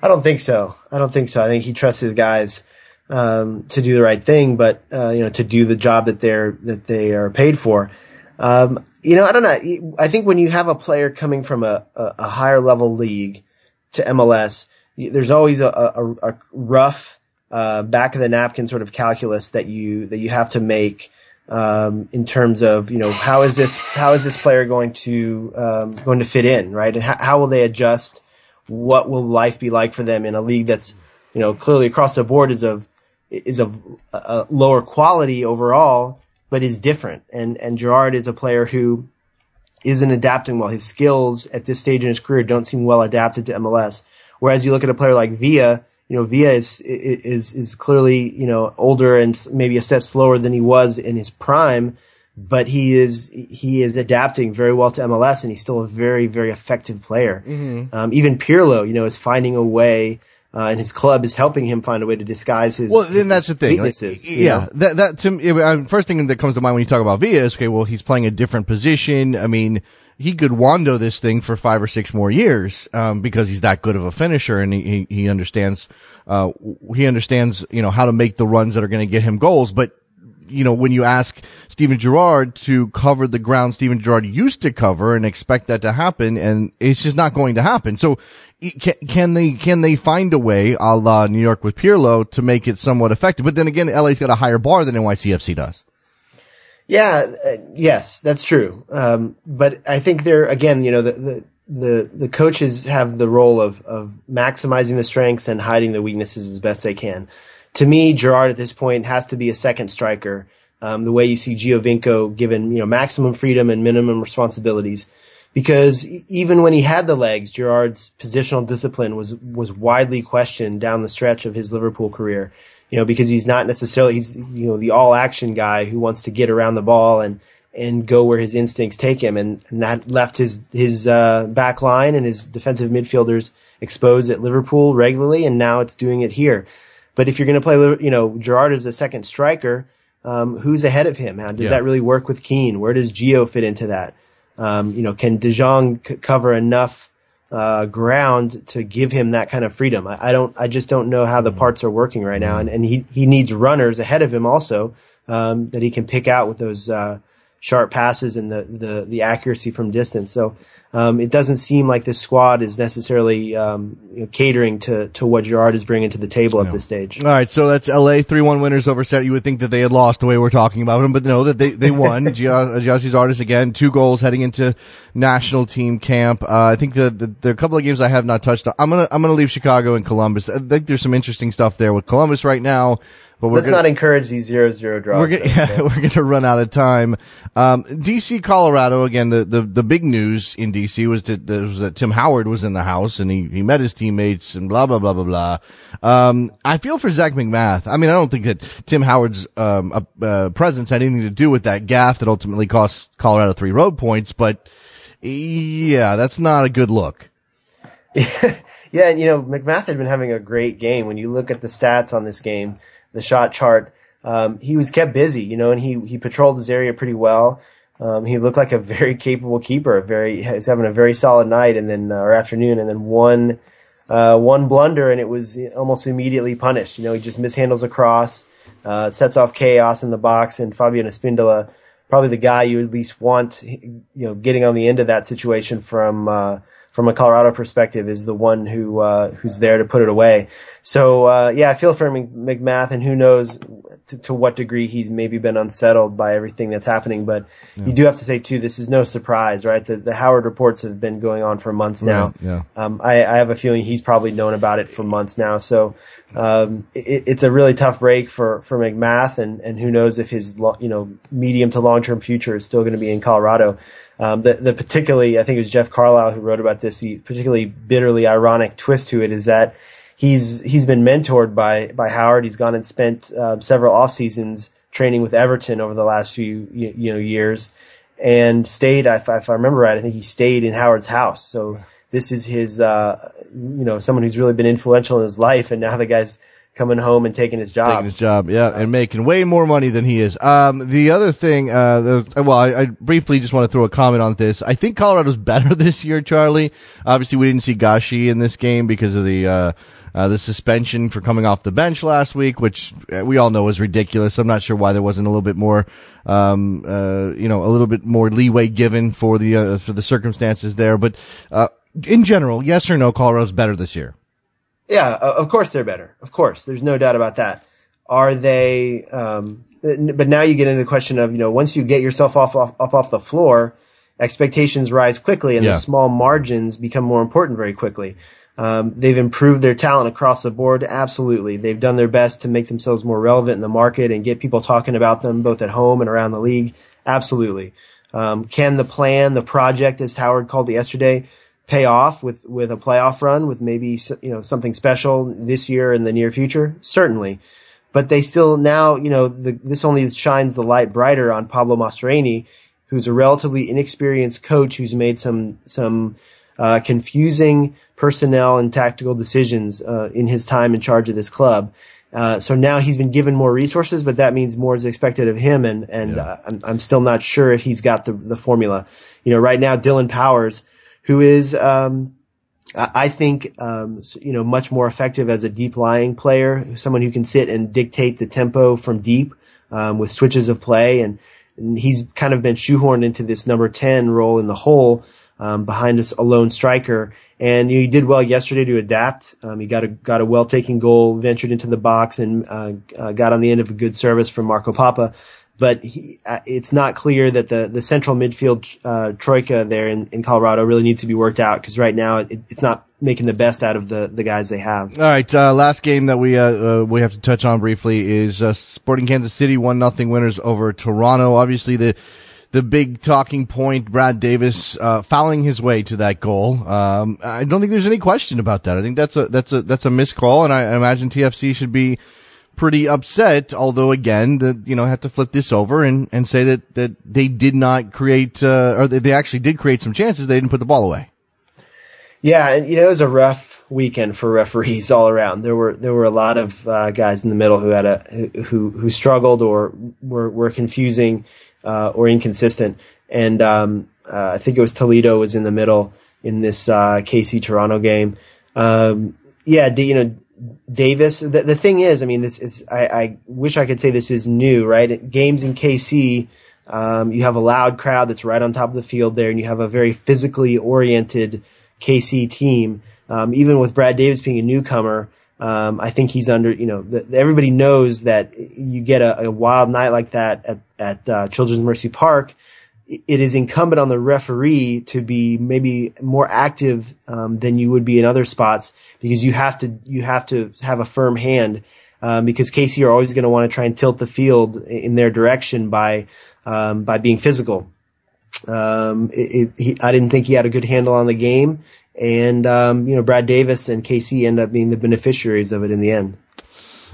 I don't think so. I don't think so. I think he trusts his guys um, to do the right thing, but uh, you know, to do the job that they're that they are paid for. Um, you know, I don't know. I think when you have a player coming from a, a, a higher level league to MLS, there's always a, a, a rough uh, back of the napkin sort of calculus that you that you have to make um, in terms of you know how is this how is this player going to um, going to fit in right and how, how will they adjust what will life be like for them in a league that's you know clearly across the board is of is of a lower quality overall, but is different. And and Gerrard is a player who isn't adapting well. His skills at this stage in his career don't seem well adapted to MLS. Whereas you look at a player like Villa, you know, Villa is is is clearly you know older and maybe a step slower than he was in his prime, but he is he is adapting very well to MLS, and he's still a very very effective player. Mm-hmm. Um, even Pirlo, you know, is finding a way. Uh, and his club is helping him find a way to disguise his. Well, then that's the thing. Like, yeah, know? that that to me, uh, first thing that comes to mind when you talk about Villa is okay. Well, he's playing a different position. I mean, he could wando this thing for five or six more years um, because he's that good of a finisher and he he understands uh, he understands you know how to make the runs that are going to get him goals. But you know, when you ask Steven Gerrard to cover the ground Steven Gerrard used to cover and expect that to happen, and it's just not going to happen. So, can, can they can they find a way, a la New York with Pirlo, to make it somewhat effective? But then again, LA's got a higher bar than NYCFC does. Yeah, uh, yes, that's true. Um, but I think they're again, you know, the, the the the coaches have the role of of maximizing the strengths and hiding the weaknesses as best they can to me, Gerrard at this point has to be a second striker. Um, the way you see Giovinco given, you know, maximum freedom and minimum responsibilities. Because even when he had the legs, Gerrard's positional discipline was, was widely questioned down the stretch of his Liverpool career. You know, because he's not necessarily, he's, you know, the all action guy who wants to get around the ball and, and go where his instincts take him. And, and that left his, his, uh, back line and his defensive midfielders exposed at Liverpool regularly. And now it's doing it here. But if you're going to play, you know, Gerrard as a second striker, um, who's ahead of him? How does yeah. that really work with Keane? Where does Gio fit into that? Um, you know, can De Jong c- cover enough uh, ground to give him that kind of freedom? I, I, don't. I just don't know how the mm-hmm. parts are working right now, and, and he he needs runners ahead of him also um, that he can pick out with those uh, sharp passes and the the the accuracy from distance. So um, it doesn't seem like this squad is necessarily um, you know, catering to, to what Gerrard is bringing to the table at this stage. All right, so that's LA three one winners over set. You would think that they had lost the way we're talking about them, but no, that they they won. (laughs) Gyasi Zardes again, two goals heading into national team camp. Uh, I think the, the the couple of games I have not touched on. I'm gonna I'm gonna leave Chicago and Columbus. I think there's some interesting stuff there with Columbus right now. But let's gonna, not encourage these zero zero draws. (laughs) We're, gonna, yeah, we're going to run out of time. Um, DC, Colorado. Again, the, the, the big news in DC was that, was that Tim Howard was in the house and he, he met his teammates and blah blah blah blah blah. Um, I feel for Zac MacMath. I mean, I don't think that Tim Howard's um, uh, uh, presence had anything to do with that gaff that ultimately cost Colorado three road points. But yeah, that's not a good look. (laughs) yeah, and you know, MacMath had been having a great game. When you look at the stats on this game the shot chart. Um, he was kept busy, you know, and he, he patrolled his area pretty well. Um, he looked like a very capable keeper, very, he's having a very solid night and then, uh, or afternoon and then one, uh, one blunder and it was almost immediately punished. You know, he just mishandles a cross, uh, sets off chaos in the box and Fabian Espindola, probably the guy you at least want, you know, getting on the end of that situation from, uh, from a Colorado perspective is the one who uh, who's there to put it away. So uh, yeah, I feel for MacMath, and who knows to, to, what degree he's maybe been unsettled by everything that's happening. But yeah. you do have to say too, this is no surprise, right? The, the Howard reports have been going on for months now. Right, yeah. Um, I, I, have a feeling he's probably known about it for months now. So um, it, it's a really tough break for for MacMath, and and who knows if his you know medium to long term future is still going to be in Colorado. Um, the, the particularly, I think it was Jeff Carlisle who wrote about this. The particularly bitterly ironic twist to it is that he's he's been mentored by by Howard. He's gone and spent uh, several off seasons training with Everton over the last few you, you know years, and stayed. If, if, I remember right, I think he stayed in Howard's house. So this is his, uh, you know, someone who's really been influential in his life, and now the guy's coming home and taking his job. Taking his job, yeah, and making way more money than he is. Um, the other thing, uh, well, I, I, briefly just want to throw a comment on this. I think Colorado's (laughs) better this year, Charlie. Obviously, we didn't see Gashi in this game because of the, uh, uh, the suspension for coming off the bench last week, which uh, we all know is ridiculous. I'm not sure why there wasn't a little bit more, um, uh, you know, a little bit more leeway given for the, uh, for the circumstances there. But, uh, in general, yes or no, Colorado's better this year? Yeah, of course they're better. Of course, there's no doubt about that. Are they? Um, but now you get into the question of you know once you get yourself off off up off the floor, expectations rise quickly, and yeah. the small margins become more important very quickly. Um, they've improved their talent across the board. Absolutely. They've done their best to make themselves more relevant in the market and get people talking about them both at home and around the league. Absolutely. Um, can the plan, the project, as Howard called it yesterday, pay off with with a playoff run with maybe you know something special this year in the near future certainly but they still now, you know, the, this only shines the light brighter on Pablo Mastroeni, who's a relatively inexperienced coach who's made some some uh, confusing personnel and tactical decisions uh, in his time in charge of this club. Uh, so now he's been given more resources, but that means more is expected of him, and and yeah. Uh, I'm, I'm still not sure if he's got the the formula. You know, right now Dillon Powers, who is um, I think, um, you know, much more effective as a deep lying player, someone who can sit and dictate the tempo from deep, um, with switches of play. And, and, he's kind of been shoehorned into this number 10 role in the hole, um, behind us a lone striker. And he did well yesterday to adapt. Um, he got a, got a well taken goal, ventured into the box and, uh, uh, got on the end of a good service from Marco Pappa but he, uh, it's not clear that the, the central midfield uh, troika there in, in Colorado really needs to be worked out because right now it, it's not making the best out of the, the guys they have. All right, uh, last game that we uh, uh, we have to touch on briefly is uh, Sporting Kansas City one nothing winners over Toronto. Obviously the the big talking point, Brad Davis fouling his way to that goal. Um, I don't think there's any question about that. I think that's a that's a that's a missed call, and I imagine TFC should be pretty upset. Although again, the, you know, have to flip this over and, and say that, that they did not create, uh, or they actually did create some chances. They didn't put the ball away. Yeah. And, you know, it was a rough weekend for referees all around. There were, there were a lot of, uh, guys in the middle who had a, who, who struggled or were, were confusing, uh, or inconsistent. And, um, uh, I think it was Toledo was in the middle in this, uh, KC Toronto game. Um, yeah, you know, Davis. The, the thing is, I mean, this is, I, I wish I could say this is new, right? Games in KC, um, you have a loud crowd that's right on top of the field there, and you have a very physically oriented KC team. Um, even with Brad Davis being a newcomer, um, I think he's under, you know, the, everybody knows that you get a, a, wild night like that at, at uh, Children's Mercy Park it is incumbent on the referee to be maybe more active um, than you would be in other spots because you have to you have to have a firm hand um, because KC are always going to want to try and tilt the field in their direction by um, by being physical. Um, it, it, he, I didn't think he had a good handle on the game, and um, you know Brad Davis and KC end up being the beneficiaries of it in the end.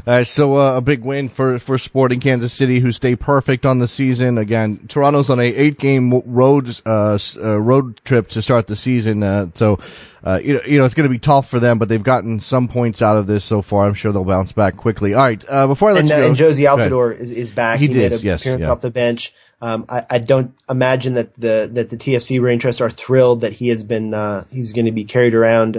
Uh, so uh, a big win for for Sporting Kansas City, who stay perfect on the season. Again, Toronto's on a eight game road uh, uh, road trip to start the season. Uh, so uh, you know, you know it's going to be tough for them, but they've gotten some points out of this so far. I'm sure they'll bounce back quickly. All right, before I let and, you go, and Jozy Altidore is, is back. He, he did, made an yes, appearance yeah. off the bench. Um, I, I, don't imagine that the that the TFC Rangers are thrilled that he has been he's going to be carried around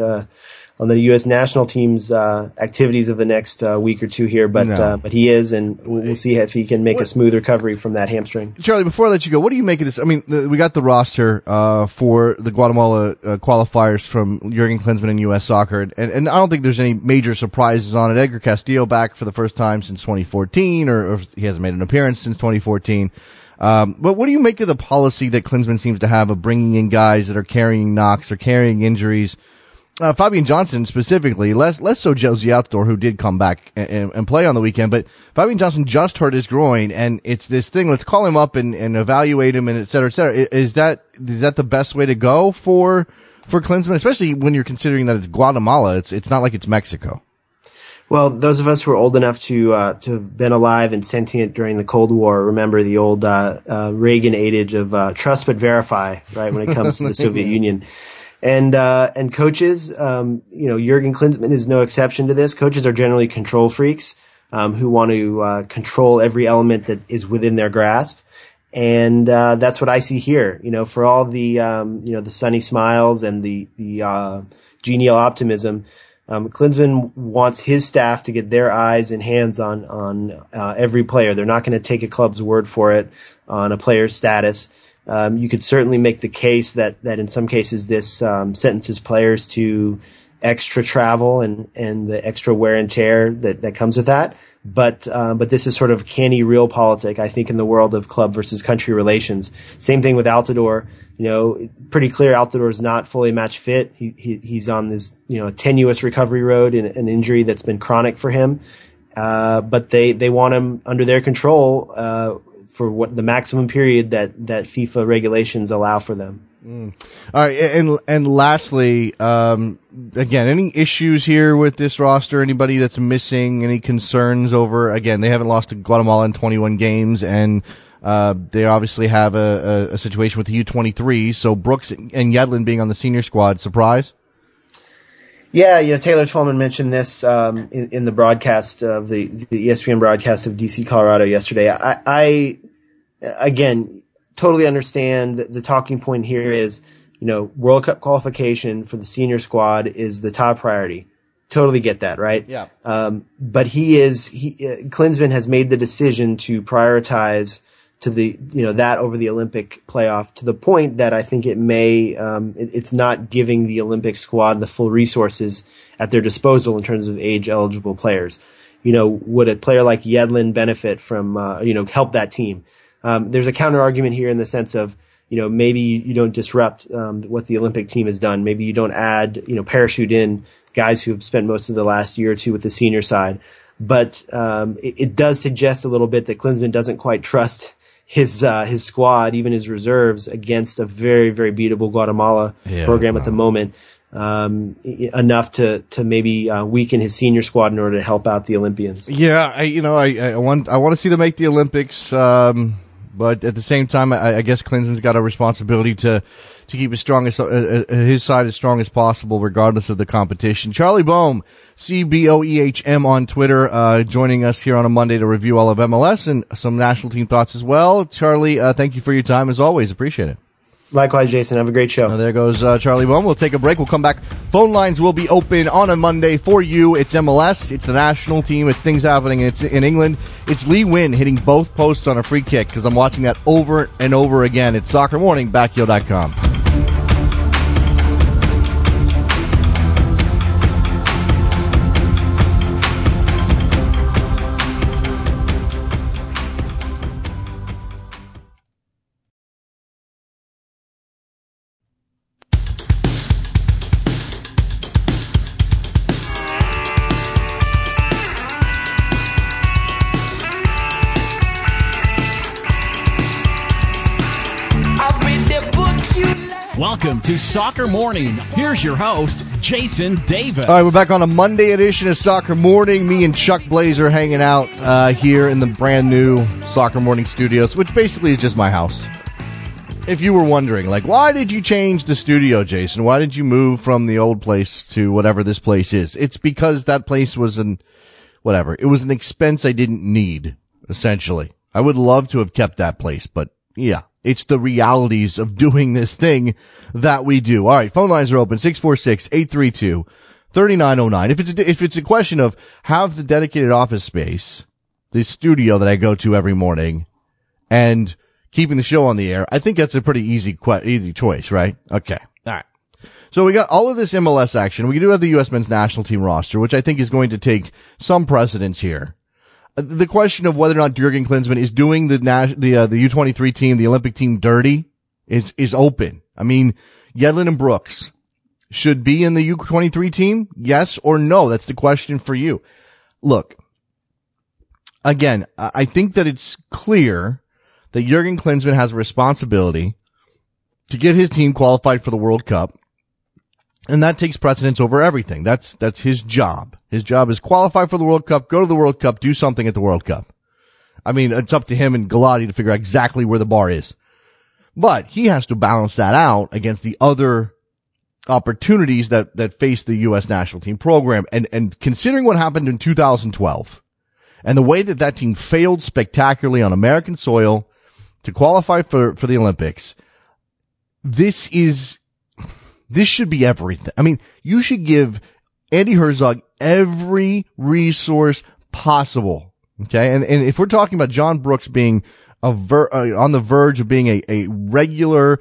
on the U.S. national team's uh, activities of the next uh, week or two here, but no. uh, but he is, and we'll see if he can make what? a smooth recovery from that hamstring. Charlie, before I let you go, what do you make of this? I mean, the, we got the roster uh, for the Guatemala uh, qualifiers from Jurgen Klinsmann and U.S. Soccer, and, and I don't think there's any major surprises on it. Edgar Castillo back for the first time since 2014, or, or he hasn't made an appearance since 2014. Um, but what do you make of the policy that Klinsmann seems to have of bringing in guys that are carrying knocks or carrying injuries? Uh, Fabian Johnson specifically, less less so Jozy Altidore, who did come back and, and, play on the weekend, but Fabian Johnson just hurt his groin, and it's this thing. Let's call him up and, and evaluate him, and et cetera, et cetera. Is that is that the best way to go for for Klinsmann, especially when you're considering that it's Guatemala? It's it's not like it's Mexico. Well, those of us who are old enough to uh, to have been alive and sentient during the Cold War remember the old uh, uh Reagan adage of uh, trust but verify, right? When it comes to the (laughs) Soviet Union and uh, and coaches, um, you know, Jurgen Klinsmann is no exception to this. Coaches are generally control freaks um, who want to uh, control every element that is within their grasp, and uh, that's what I see here. You know, for all the um, you know the sunny smiles and the the uh, genial optimism. Um, Klinsmann wants his staff to get their eyes and hands on on uh, every player. They're not going to take a club's word for it on a player's status. Um, you could certainly make the case that that in some cases this um, sentences players to extra travel and and the extra wear and tear that that comes with that. But uh, but this is sort of canny real realpolitik, I think, in the world of club versus country relations. Same thing with Altidore. You know, pretty clear Altidore is not fully match fit. He, he he's on this you know tenuous recovery road in an injury that's been chronic for him. Uh, but they they want him under their control. Uh, for what the maximum period that that FIFA regulations allow for them. Mm. All right, and and lastly, um, again, any issues here with this roster? Anybody that's missing? Any concerns over? Again, they haven't lost to Guatemala in 21 games, and uh, they obviously have a, a, a situation with the U23. So Brooks and Yedlin being on the senior squad, surprise? Yeah, you know Taylor Twellman mentioned this um, in, in, the broadcast of the, the ESPN broadcast of DC Colorado yesterday. I, I again totally understand the talking point here is you know World Cup qualification for the senior squad is the top priority. Totally get that, right? Yeah. Um, but he is he uh, Klinsmann has made the decision to prioritize to the you know that over the Olympic playoff to the point that I think it may um, it, it's not giving the Olympic squad the full resources at their disposal in terms of age eligible players. You know, would a player like Yedlin benefit from uh, you know help that team? Um, there's a counter argument here in the sense of you know maybe you don't disrupt um, what the Olympic team has done. Maybe you don't add you know parachute in guys who have spent most of the last year or two with the senior side. But um, it, it, does suggest a little bit that Klinsmann doesn't quite trust his uh, his squad, even his reserves, against a very very beatable Guatemala yeah, program wow. at the moment. Um, enough to to maybe uh, weaken his senior squad in order to help out the Olympians. Yeah, I, you know, I, I want I want to see them make the Olympics, um, but at the same time, I, I guess Klinsmann's got a responsibility to to keep as strong as uh, uh, his side as strong as possible, regardless of the competition. Charlie Boehm, C B O E H M on Twitter, uh, joining us here on a Monday to review all of MLS and some national team thoughts as well. Charlie, uh, thank you for your time as always. Appreciate it. Likewise, Jason. Have a great show. there goes uh, Charlie Boehm. We'll take a break. We'll come back. Phone lines will be open on a Monday for you. It's MLS. It's the national team. It's things happening. It's in England. It's Lee Nguyen hitting both posts on a free kick because I'm watching that over and over again. It's Soccer Morning, backheel.com. Welcome to Soccer Morning. Here's your host, Jason Davis. All right, we're back on a Monday edition of Soccer Morning. Me and Chuck Blazer hanging out uh, here in the brand new Soccer Morning studios, which basically is just my house. If you were wondering, like, why did you change the studio, Jason? Why did you move from the old place to whatever this place is? It's because that place was an, whatever, it was an expense I didn't need, essentially. I would love to have kept that place, but yeah, it's the realities of doing this thing that we do. All right. Phone lines are open. 646-832-3909. If it's, a, if it's a question of have the dedicated office space, the studio that I go to every morning and keeping the show on the air, I think that's a pretty easy, easy choice, right? Okay. All right. So we got all of this MLS action. We do have the U.S. men's national team roster, which I think is going to take some precedence here the question of whether or not Jurgen Klinsmann is doing the the uh, the U twenty three team, the Olympic team, dirty is is open. I mean, Yedlin and Brooks should be in the U twenty three team. Yes or no? That's the question for you. Look, again, I think that it's clear that Jurgen Klinsmann has a responsibility to get his team qualified for the World Cup and that takes precedence over everything. That's, that's his job. His job is qualify for the World Cup, go to the World Cup, do something at the World Cup. I mean, it's up to him and Gulati to figure out exactly where the bar is. But he has to balance that out against the other opportunities that, that face the U.S. national team program. And, and considering what happened in 2012 and the way that that team failed spectacularly on American soil to qualify for, for the Olympics, this is this should be everything. I mean, you should give Andi Herzog every resource possible. Okay. And, and if we're talking about John Brooks being a ver- uh, on the verge of being a, a regular,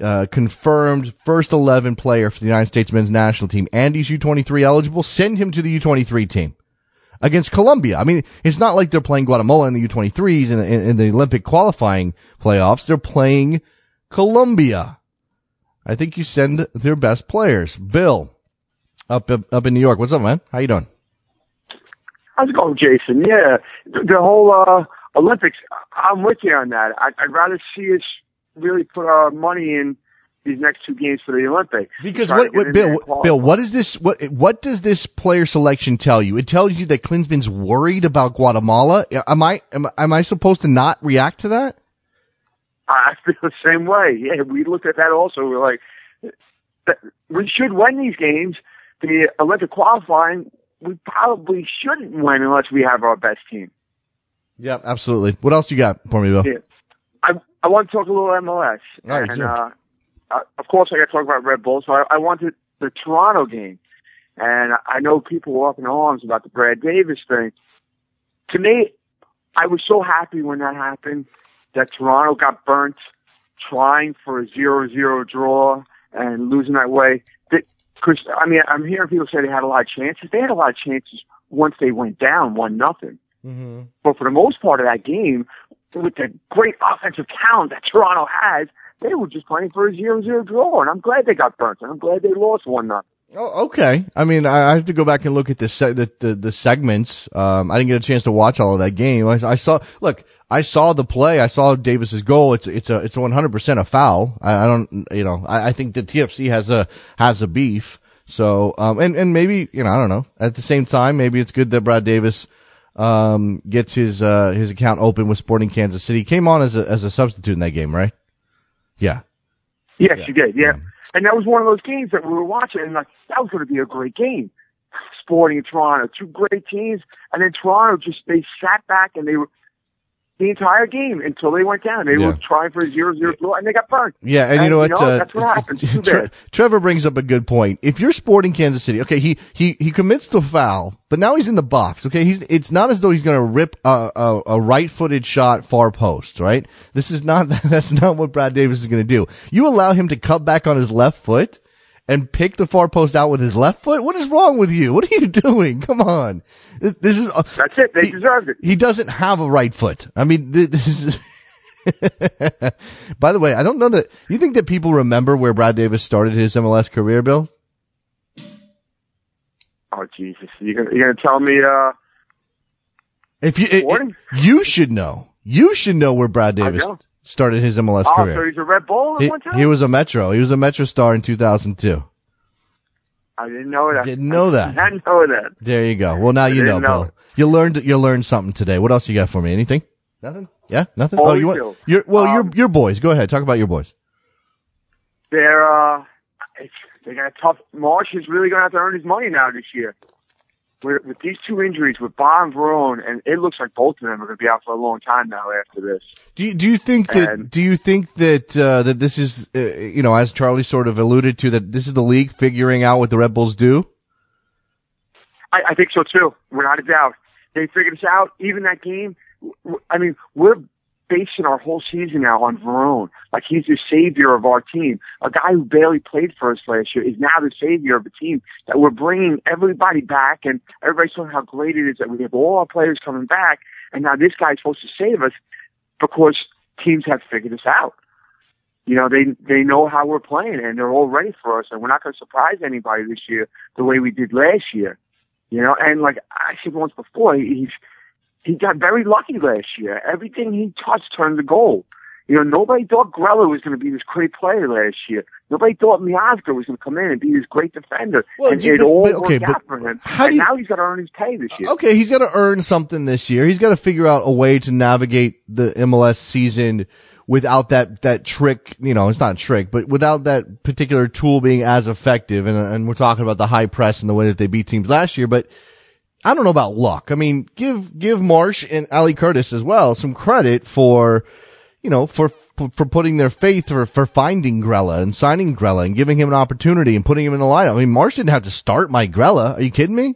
uh, confirmed first 11 player for the United States men's national team, Andy's U23 eligible, send him to the U23 team against Colombia. I mean, it's not like they're playing Guatemala in the U23s in, in, in the Olympic qualifying playoffs. They're playing Colombia. I think you send their best players. Bill, up up, in New York. What's up, man? How you doing? How's it going, Jason? Yeah, the, whole uh, Olympics. I'm with you on that. I, I'd rather see us really put our money in these next two games for the Olympics. Because what, what Bill, there and what- qualify. Bill, what is this? What what does this player selection tell you? It tells you that Klinsmann's worried about Guatemala. Am I am, am I supposed to not react to that? I feel the same way. Yeah, we looked at that also. We're like, we should win these games. The Olympic qualifying, we probably shouldn't win unless we have our best team. Yeah, absolutely. What else do you got for me, Bill? Yeah. I I want to talk a little MLS, right, and sure. uh, uh, of course I got to talk about Red Bull. So I, I wanted the Toronto game, and I know people were up in arms about the Brad Davis thing. To me, I was so happy when that happened that Toronto got burnt trying for a zero-zero draw and losing that way. Because I mean, I'm hearing people say they had a lot of chances. They had a lot of chances once they went down one nothing. Mm-hmm. But for the most part of that game, with the great offensive talent that Toronto has, they were just playing for a zero-zero draw, and I'm glad they got burnt, and I'm glad they lost one nothing. Oh, okay. I mean, I, I have to go back and look at the se- the, the, the segments. Um, I didn't get a chance to watch all of that game. I, I saw, look, I saw the play. I saw Davis's goal. It's, it's a, it's a 100% a foul. I, I don't, you know, I, I think the TFC has a, has a beef. So, um, and, and maybe, you know, I don't know. At the same time, maybe it's good that Brad Davis, um, gets his, uh, his account open with Sporting Kansas City. He came on as a, as a substitute in that game, right? Yeah. Yes, Yeah. you did. Yeah. Yeah. And that was one of those games that we were watching, and like that was going to be a great game. Sporting and Toronto, two great teams, and then Toronto just they sat back and they were the entire game until they went down. They Yeah. were trying for a draw, and they got burned. Yeah, and, you And, know you what? know, uh, that's what happens. (laughs) Tre- Trevor brings up a good point. If you're sporting Kansas City, okay, he he he commits the foul, but now he's in the box. Okay, he's it's not as though he's going to rip a, a, a right-footed shot far post, right? This is not (laughs) that's not what Brad Davis is going to do. You allow him to cut back on his left foot and pick the far post out with his left foot. What is wrong with you? What are you (laughs) doing? Come on, this, is That's it. They he- deserved it. he doesn't have a right foot. I mean, (laughs) this is. By the way, I don't know that you think that people remember where Brad Davis started his MLS career, Bill. Oh Jesus! You're gonna, you're gonna tell me? Uh, If you, it- it- you should know, you should know where Brad I Davis. Started his MLS oh, so career. he's a Red Bull He, he was a Metro. He was a Metro star in 2002. I didn't know that. Didn't know that. (laughs) I didn't know that. There you go. Well, now you know, know Bill. You learned you learned something today. What else you got for me? Anything? Nothing. Yeah, nothing. Oh, oh, you want your well, Um, your your boys. Go ahead. Talk about your boys. They're uh, it's, they got a tough. Marsch is really going to have to earn his money now this year. With, with these two injuries, with Baah and Verón, and it looks like both of them are going to be out for a long time now after this. Do you, do you think that And- do you think that uh, that this is uh, you know as Charlie sort of alluded to that this is the league figuring out what the Red Bulls do? I, I think so too, without a doubt. They figured this out. Even that game, I mean, we're basing our whole season now on Verón. Like he's the savior of our team. A guy who barely played for us last year is now the savior of the team. That we're bringing everybody back, and everybody's talking how great it is that we have all our players coming back, and now this guy's supposed to save us because teams have figured this out. You know, they they know how we're playing, and they're all ready for us, and we're not going to surprise anybody this year the way we did last year. You know, and like I said once before, he- he's he got very lucky last year. Everything he touched turned to gold. You know, nobody thought Grella was going to be this great player last year. Nobody thought Miazga was going to come in and be this great defender. Well, and you- it but- all but- okay, worked out for him. how and you- now he's got to earn his pay this year. Okay, he's got to earn something this year. He's got to figure out a way to navigate the MLS season without that that trick. You know, it's not a trick, but without that particular tool being as effective. And and we're talking about the high press and the way that they beat teams last year, but. I don't know about luck. I mean, give, give Marsch and Ali Curtis as well some credit for, you know, for, for putting their faith for, for finding Grella and signing Grella and giving him an opportunity and putting him in the lineup. I mean, Marsch didn't have to start Mike Grella. Are you kidding me?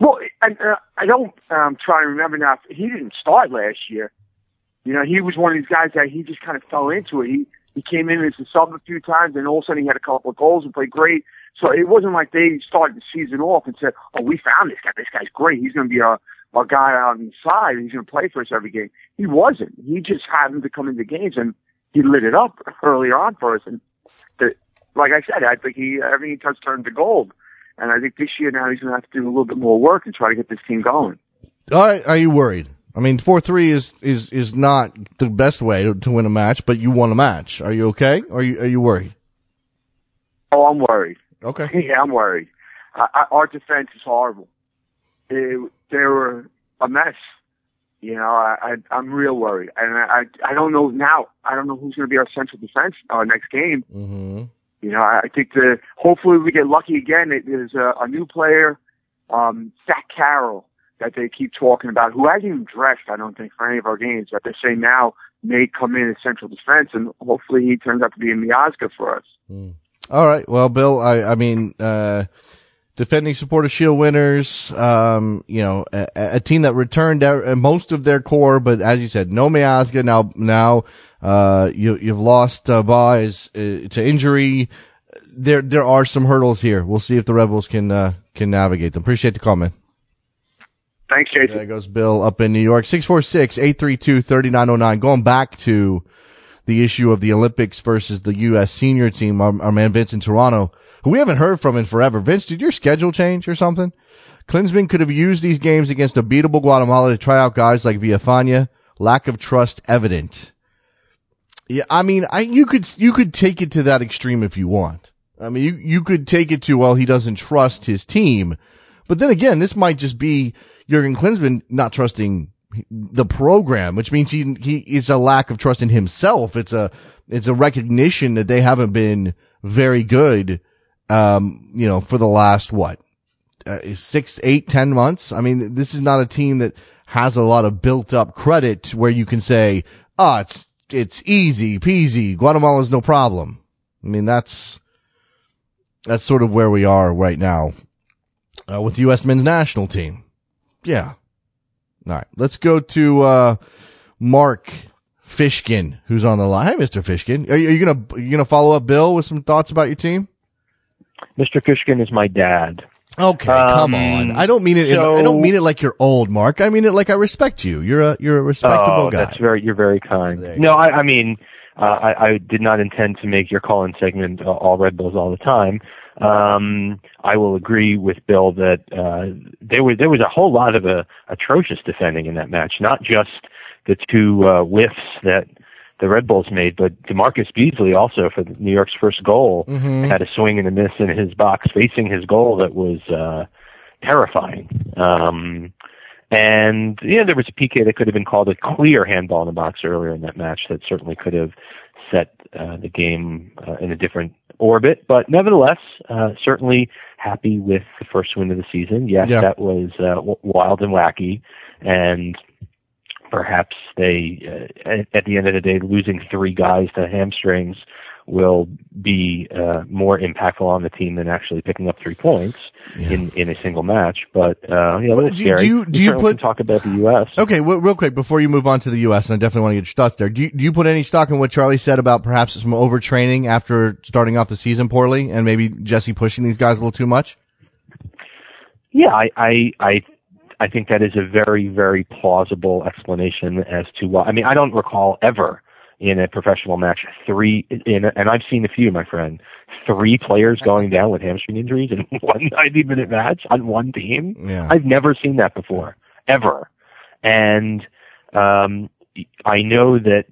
Well, I, uh, I don't um, try to remember now. He didn't start last year. You know, he was one of these guys that he just kind of fell into it. He he came in as a sub a few times, and all of a sudden he had a couple of goals and played great. So it wasn't like they started the season off and said, "Oh, we found this guy. This guy's great. He's going to be our our guy on the side. He's going to play for us every game." He wasn't. He just happened to come into games and he lit it up (laughs) earlier on for us. And the, like I said, I think he everything he touched turned to gold. And I think this year now he's going to have to do a little bit more work and try to get this team going. All right, are you worried? I mean, four three is is is not the best way to, to win a match, but you won a match. Are you okay? Are you are you worried? Oh, I'm worried. Okay. (laughs) Yeah, I'm worried. I, I, our defense is horrible. It, they were a mess. You know, I, I I'm real worried, and I I don't know now. I don't know who's going to be our central defense our next game. Mm-hmm. You know, I think the hopefully we get lucky again. It, there's a, a new player, um, Zach Carroll, that they keep talking about, who hasn't even dressed. I don't think for any of our games. That they say now may come in as central defense, and hopefully he turns out to be a Miazga for us. Mm. All right. Well, Bill, I, I mean, uh, defending supporter shield winners, um, you know, a, a team that returned most of their core, but as you said, no Miazga. Now, now, uh, you, you've lost, uh, Baez uh, to injury. There, there are some hurdles here. We'll see if the Red Bulls can, uh, can navigate them. Appreciate the comment. Thanks, Jason. There goes Bill up in New York. 646-832-3909. Going back to the issue of the Olympics versus the U.S. senior team, our, our man Vince in Toronto, who we haven't heard from in forever. Vince, did your schedule change or something? Klinsmann could have used these games against a beatable Guatemala to try out guys like Villafaña. Lack of trust evident. Yeah, I mean, I, you could, you could take it to that extreme if you want. I mean, you, you could take it to, well, he doesn't trust his team. But then again, this might just be Jurgen Klinsmann not trusting the program, which means he, he, it's a lack of trust in himself. It's a, it's a recognition that they haven't been very good, um, you know, for the last what, uh, six, eight, ten months. I mean, this is not a team that has a lot of built up credit where you can say, oh, it's, it's easy peasy. Guatemala's no problem. I mean, that's, that's sort of where we are right now, uh, with the U.S. men's national team. Yeah. All right. Let's go to, uh, Mark Fishkin, who's on the line. Hi, Mr. Fishkin. Are you, are you gonna, are you gonna follow up Bill with some thoughts about your team? Mr. Fishkin is my dad. Okay, come Um, on. I don't mean it. so- I don't mean it like you're old, Mark. I mean it like I respect you. You're a you're a respectable oh, guy. that's very you're very kind. You No, I, I mean, uh, I, I did not intend to make your call-in segment uh, all Red Bulls all the time. Um, I will agree with Bill that uh, there was there was a whole lot of uh, atrocious defending in that match. Not just the two uh, whiffs that the Red Bulls made, but DaMarcus Beasley also for New York's first goal Mhm. had a swing and a miss in his box facing his goal that was uh, terrifying. Um, and yeah, there was a PK that could have been called a clear handball in the box earlier in that match that certainly could have set uh, the game uh, in a different orbit. But nevertheless, uh, certainly happy with the first win of the season. Yes, Yeah. that was uh, w- wild and wacky, and perhaps they, uh, at, at the end of the day, losing three guys to hamstrings will be uh, more impactful on the team than actually picking up three points Yeah. in in a single match. But uh, yeah, a little do- do scary. you- We do you put- talk about the U.S. Okay, well, real quick before you move on to the U.S., and I definitely want to get your thoughts there. Do you, do you put any stock in what Charlie said about perhaps some overtraining after starting off the season poorly, and maybe Jesse pushing these guys a little too much? Yeah, I, I, I, I think that is a very, very plausible explanation as to why. I mean, I don't recall ever in a professional match three, in, a, and I've seen a few, my friend, three players going down with hamstring injuries in (laughs) one 90 minute match on one team. Yeah. I've never seen that before, ever. And, um, I know that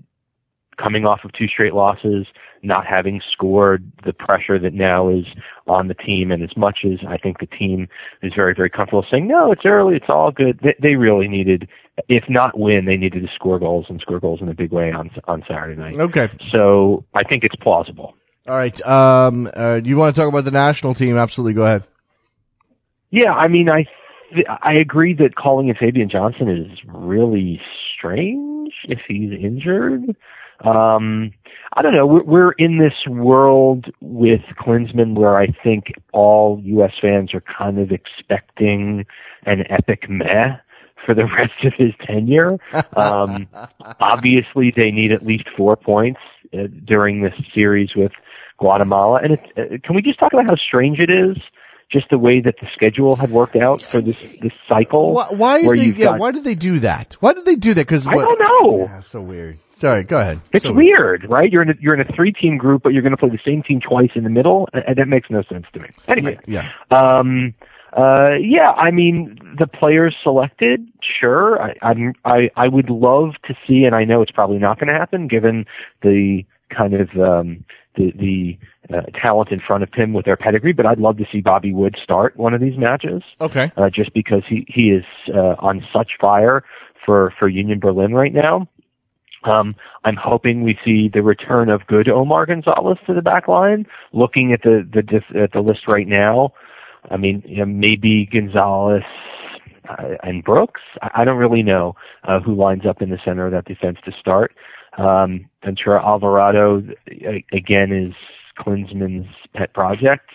coming off of two straight losses, not having scored, the pressure that now is on the team, and as much as I think the team is very, very comfortable saying, no, it's early, it's all good, they, they really needed, if not win, they needed to score goals and score goals in a big way on on Saturday night. Okay. So I think it's plausible. All right. Um, uh, you want to talk about the national team? Absolutely. Go ahead. Yeah, I mean, I th- I agree that calling in Fabian Johnson is really strange if he's injured. Um, I don't know. We're, we're in this world with Klinsmann where I think all U.S. fans are kind of expecting an epic meh for the (laughs) rest of his tenure. Um, obviously, they need at least four points uh, during this series with Guatemala. And it, uh, can we just talk about how strange it is? Just the way that the schedule had worked out for this this cycle. Why, why did they? Yeah. got- Why did they do that? Why did they do that? Because I don't know. Yeah, so weird. Sorry. Go ahead. It's So weird, right? You're in a, you're in a three team group, but you're going to play the same team twice in the middle, and, and that makes no sense to me. Anyway, Yeah. um, uh, yeah, I mean the players selected, sure. I, I'm, I I would love to see, and I know it's probably not going to happen given the kind of um, the the uh, talent in front of him with their pedigree. But I'd love to see Bobby Wood start one of these matches. Okay. Uh, just because he he is uh, on such fire for for Union Berlin right now. Um, I'm hoping we see the return of good Omar Gonzalez to the back line. Looking at the the at the list right now, I mean, you know, maybe Gonzalez uh, and Brooks. I, I don't really know uh, who lines up in the center of that defense to start. Um, Ventura Alvarado again is Klinsmann's pet project,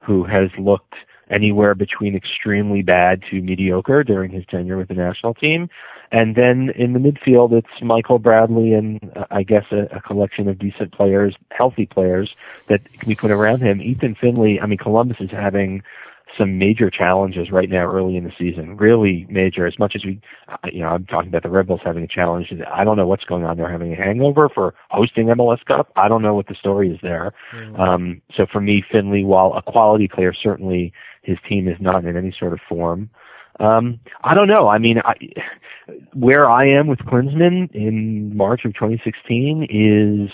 who has looked anywhere between extremely bad to mediocre during his tenure with the national team. And then in the midfield, it's Michael Bradley and uh, I guess a, a collection of decent players, healthy players that we put around him. Ethan Finlay, I mean, Columbus is having some major challenges right now early in the season, really major. As much as we, you know, I'm talking about the Red Bulls having a challenge. I don't know what's going on. They're having a hangover for hosting MLS Cup. I don't know what the story is there. Mm-hmm. Um, so for me, Finlay, while a quality player, certainly his team is not in any sort of form. Um, I don't know. I mean, I, where I am with Klinsmann in March of 2016 is,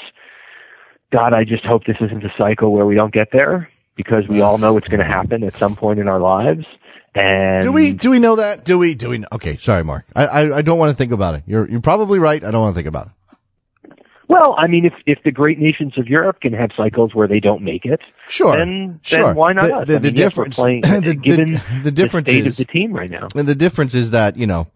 God, I just hope this isn't a cycle where we don't get there because we all know it's going to happen at some point in our lives. And do we do we know that? Do we do we? Okay, sorry, Mark. I I, I don't want to think about it. You're you're probably right. I don't want to think about it. Well, I mean, if if the great nations of Europe can have cycles where they don't make it, sure, then, sure. then why not the, us? The, I the mean, yes, difference, playing, (laughs) the, given the, the difference the state is of the team right now, and the difference is that you know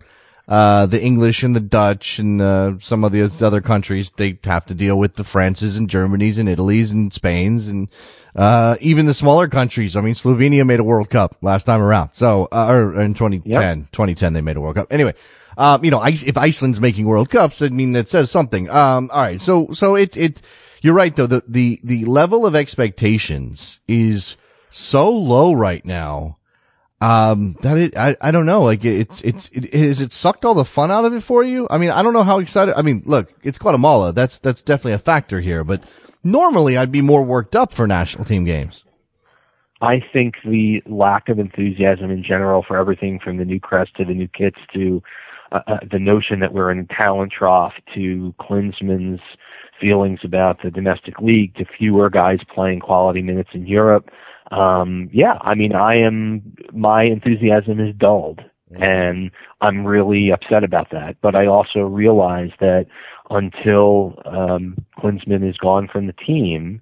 uh, the English and the Dutch and uh, some of the other countries they have to deal with the Frances and Germanys and Italies and Spains and uh, even the smaller countries. I mean, Slovenia made a World Cup last time around. So, uh, or in 2010, yep. 2010, they made a World Cup. Anyway, um, you know, if Iceland's making World Cups, I mean, that says something. Um, all right. So, so it, it, you're right though. The, the, the level of expectations is so low right now. Um, that it, I, I don't know. Like it's, it's, it, is it sucked all the fun out of it for you? I mean, I don't know how excited. I mean, look, it's Guatemala. That's, that's definitely a factor here, but normally I'd be more worked up for national team games. I think the lack of enthusiasm in general for everything from the new crest to the new kits to uh, uh, the notion that we're in talent trough to Klinsmann's feelings about the domestic league to fewer guys playing quality minutes in Europe. Um, yeah, I mean, I am, my enthusiasm is dulled and I'm really upset about that. But I also realize that until um, Klinsmann is gone from the team,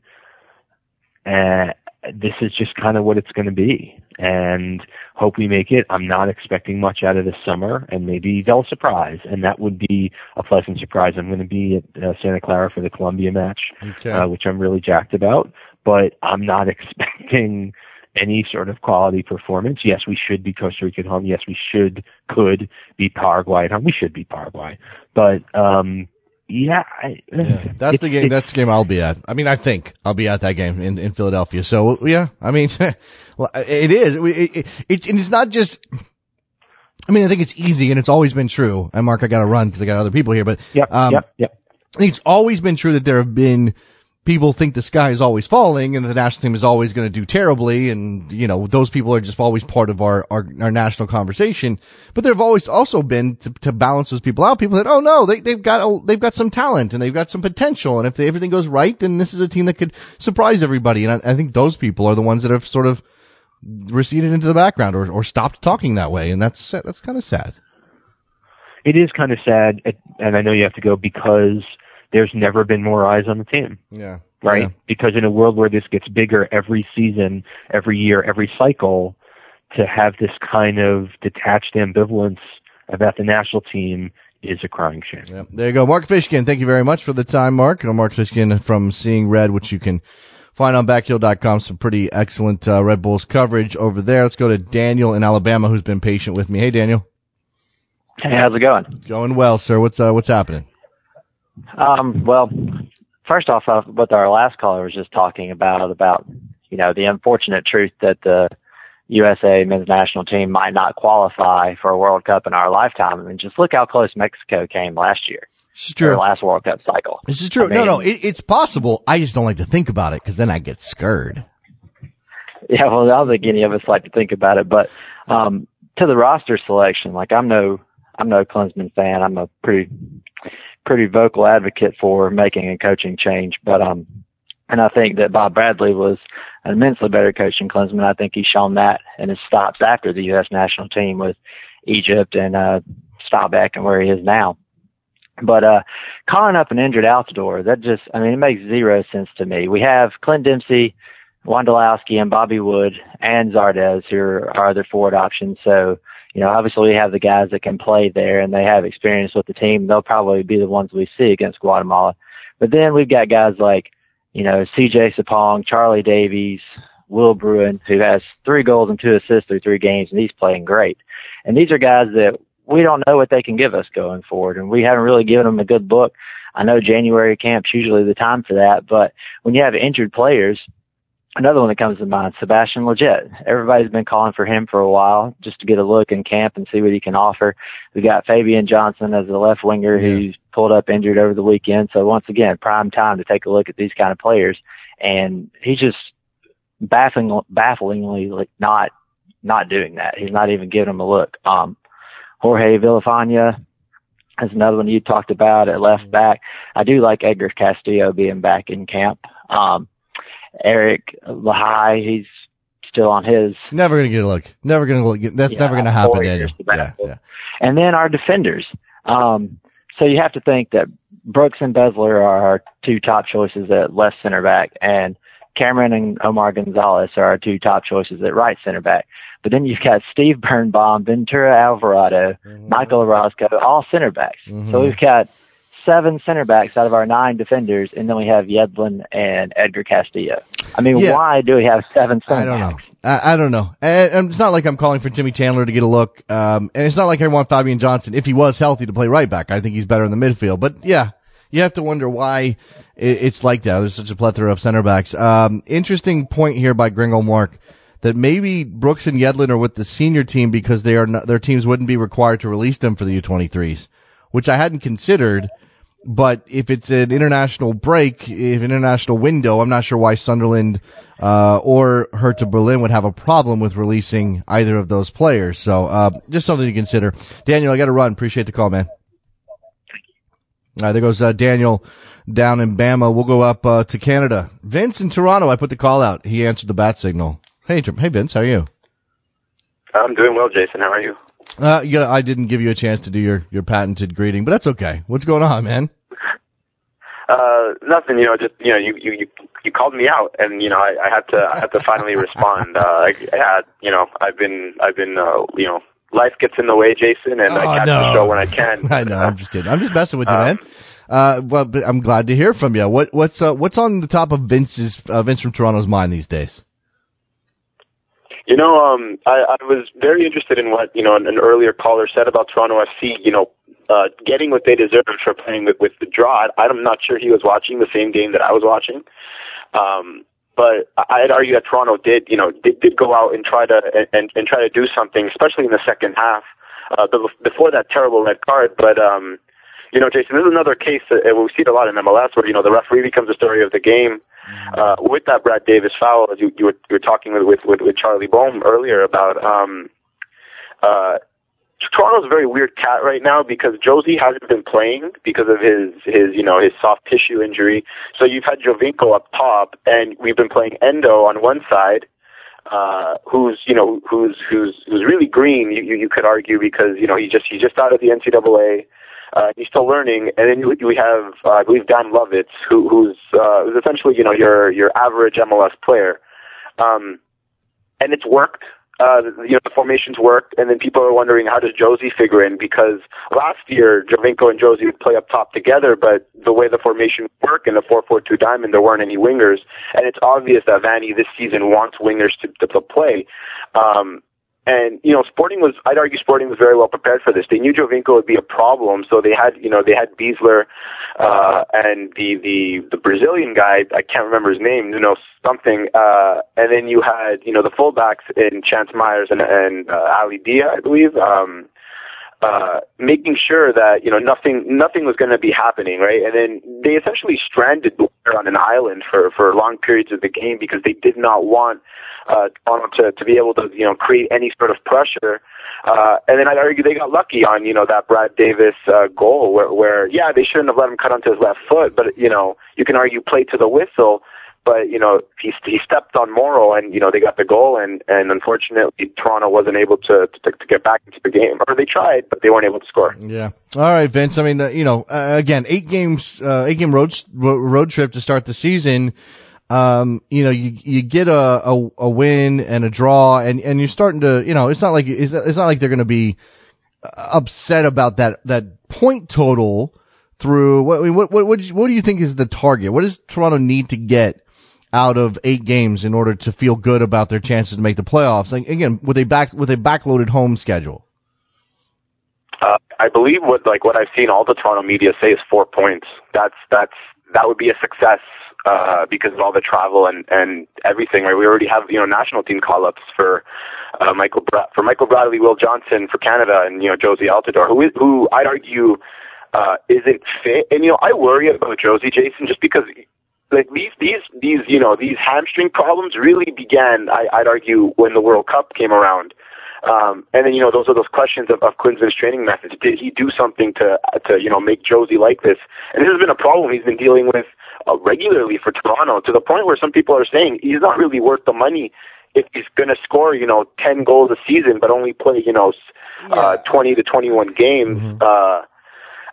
uh, this is just kind of what it's going to be. And hope we make it. I'm not expecting much out of this summer, and maybe they'll surprise, and that would be a pleasant surprise. I'm going to be at uh, Santa Clara for the Colombia match, okay. uh, which I'm really jacked about. But I'm not (laughs) expecting any sort of quality performance. Yes, we should be Costa Rica at home. Yes, we should, could be Paraguay at home. We should be Paraguay. But, um, yeah, I, yeah, that's the game. That's the game I'll be at. I mean, I think I'll be at that game in, in Philadelphia. So yeah, I mean, (laughs) well, it is. It, it, it, and it's not just. I mean, I think it's easy, and it's always been true. And Mark, I got to run because I got other people here. But yep, um, yep, yep. I think it's always been true that there have been people think the sky is always falling and the national team is always going to do terribly. And, you know, those people are just always part of our, our, our national conversation. But there have always also been to, to balance those people out. People that, oh no, they, they've got, a, they've got some talent and they've got some potential. And if they, everything goes right, then this is a team that could surprise everybody. And I, I think those people are the ones that have sort of receded into the background or, or stopped talking that way. And that's, that's kind of sad. It is kind of sad. And I know you have to go because there's never been more eyes on the team. Yeah. Right? Yeah. Because in a world where this gets bigger every season, every year, every cycle, to have this kind of detached ambivalence about the national team is a crying shame. Yep. There you go. Mark Fishkin, thank you very much for the time, Mark. I'm Mark Fishkin from Seeing Red, which you can find on backheel.com. Some pretty excellent uh, Red Bulls coverage over there. Let's go to Daniel in Alabama, who's been patient with me. Hey, Daniel. Hey, how's it going? Going well, sir. What's uh, what's happening? Um, well, first off, uh, what our last caller was just talking about, about, you know, the unfortunate truth that the USA men's national team might not qualify for a World Cup in our lifetime. I mean, just look how close Mexico came last year. This is true. last World Cup cycle. This is true. I mean, no, no, it, it's possible. I just don't like to think about it because then I get scared. Yeah, well, I don't think any of us like to think about it, but um, to the roster selection, like I'm no, I'm no Klinsmann fan. I'm a pretty, pretty vocal advocate for making a coaching change, but um, and I think that Bob Bradley was an immensely better coach than Klinsmann. I think he's shown that in his stops after the U.S. national team with Egypt and uh, back and where he is now. But uh, calling up an injured Altidore, that just, I mean, it makes zero sense to me. We have Clint Dempsey, Wondolowski, and Bobby Wood, and Zardes, who are our other forward options. So, you know, obviously we have the guys that can play there and they have experience with the team. They'll probably be the ones we see against Guatemala. But then we've got guys like you know, CJ Sapong, Charlie Davies, Will Bruin, who has three goals and two assists through three games, and he's playing great. And these are guys that we don't know what they can give us going forward, and we haven't really given them a good book. I know January camp's usually the time for that, but when you have injured players, another one that comes to mind, Sebastian Lletget. Everybody's been calling for him for a while just to get a look in camp and see what he can offer. We got Fabian Johnson as the left winger yeah. who's pulled up injured over the weekend. So once again, prime time to take a look at these kind of players. And he's just baffling, bafflingly like not, not doing that. He's not even giving them a look. Um, Jorge Villafaña is another one you talked about at left back. I do like Edgar Castillo being back in camp. Um, Eric Lichaj, he's still on his. Never going to get a look. Never going to look. That's yeah, never going to happen. Yeah, yeah. And then our defenders. Um, so you have to think that Brooks and Besler are our two top choices at left center back, and Cameron and Omar Gonzalez are our two top choices at right center back. But then you've got Steve Birnbaum, Ventura Alvarado, mm-hmm. Michael Orozco, all center backs. Mm-hmm. So we've got seven center backs out of our nine defenders, and then we have Yedlin and Edgar Castillo. I mean, yeah. why do we have seven center I don't backs? know. I, I, don't know. And it's not like I'm calling for Timmy Chandler to get a look. Um, and it's not like I want Fabian Johnson, if he was healthy, to play right back. I think he's better in the midfield. But yeah, you have to wonder why it's like that. There's such a plethora of center backs. Um, interesting point here by Gringo Mark that maybe Brooks and Yedlin are with the senior team because they are not, their teams wouldn't be required to release them for the U23s, which I hadn't considered. But if it's an international break, if an international window, I'm not sure why Sunderland uh, or Hertha Berlin would have a problem with releasing either of those players. So uh, just something to consider. Daniel, I got to run. Appreciate the call, man. All right, there goes uh, Daniel down in Bama. We'll go up uh, to Canada. Vince in Toronto. I put the call out. He answered the bat signal. Hey, hey, Vince, how are you? I'm doing well, Jason. How are you? Uh, you know, I didn't give you a chance to do your, your patented greeting, but that's okay. What's going on, man? Uh, nothing. You know, just you know, you you you, you called me out, and you know, I, I had to I had to finally (laughs) respond. Uh, I, I had, you know, I've been I've been uh, you know, life gets in the way, Jason, and oh, I catch no. the show when I can. (laughs) I know. I'm just kidding. I'm just messing with you, um, man. Uh, well, I'm glad to hear from you. What what's uh, what's on the top of Vince's uh, Vince from Toronto's mind these days? You know, um, I, I was very interested in what you know an, an earlier caller said about Toronto FC. You know, uh, getting what they deserve for playing with, with the draw. I'm not sure he was watching the same game that I was watching. Um, but I'd argue that Toronto did, you know, did, did go out and try to and, and try to do something, especially in the second half, uh, before that terrible red card. But um, you know, Jason, this is another case that we see it a lot in MLS, where you know the referee becomes the story of the game uh, with that Brad Davis foul, as you, you, were, you were talking with, with, with Charlie Boehm earlier about, um, uh, Toronto's a very weird cat right now because Jozy hasn't been playing because of his his you know his soft tissue injury. So you've had Giovinco up top, and we've been playing Endoh on one side, uh, who's you know who's who's who's really green. You, you you could argue because you know he just he just out of the NCAA. Uh, he's still learning, and then we have, uh, I believe, Dan Lovitz, who, who's, uh, who's essentially, you know, your your average MLS player, um, and it's worked. Uh, you know, the formations worked, and then people are wondering how does Jozy figure in? Because last year Giovinco and Jozy would play up top together, but the way the formation worked in the four-four-two diamond, there weren't any wingers, and it's obvious that Vanney this season wants wingers to to, to play. Um, and, you know, Sporting was, I'd argue Sporting was very well prepared for this. They knew Giovinco would be a problem, so they had, you know, they had Besler, uh, and the, the, the Brazilian guy, I can't remember his name, you know, something, uh, and then you had, you know, the fullbacks in Chance Myers and, and, uh, Ali Dia, I believe, um, uh, making sure that you know nothing nothing was going to be happening, right? And then they essentially stranded Blair on an island for for long periods of the game because they did not want uh, Toronto to to be able to you know create any sort of pressure. Uh, and then I'd argue they got lucky on you know that Brad Davis uh, goal where where yeah they shouldn't have let him cut onto his left foot, but you know you can argue play to the whistle but you know he he stepped on Morrow and you know they got the goal and and unfortunately Toronto wasn't able to to, to get back into the game or they tried but they weren't able to score. Yeah. All right, Vince. I mean, uh, you know, uh, again, eight games, uh, eight game road road trip to start the season. Um, you know, you you get a, a, a win and a draw, and and you're starting to, you know, it's not like it's, it's not like they're going to be upset about that that point total through what what what what do you think is the target? What does Toronto need to get out of eight games in order to feel good about their chances to make the playoffs. Like, again, with a back with a backloaded home schedule. Uh, I believe what like what I've seen all the Toronto media say is four points. That's that's that would be a success uh, because of all the travel and and everything. Right, we already have you know national team call ups for uh, Michael Bra- for Michael Bradley, Will Johnson for Canada, and you know Jozy Altidore, who who I'd argue uh, isn't fit. And you know I worry about Jozy Jason just because like these these these you know these hamstring problems really began I, I'd argue when the World Cup came around. Um, and then you know those are those questions of, of Klinsmann's training methods. Did he do something to to you know make Jozy like this? And this has been a problem he's been dealing with uh, regularly for Toronto to the point where some people are saying he's not really worth the money if he's going to score you know ten goals a season but only play you know uh, twenty to twenty one games. Mm-hmm. Uh,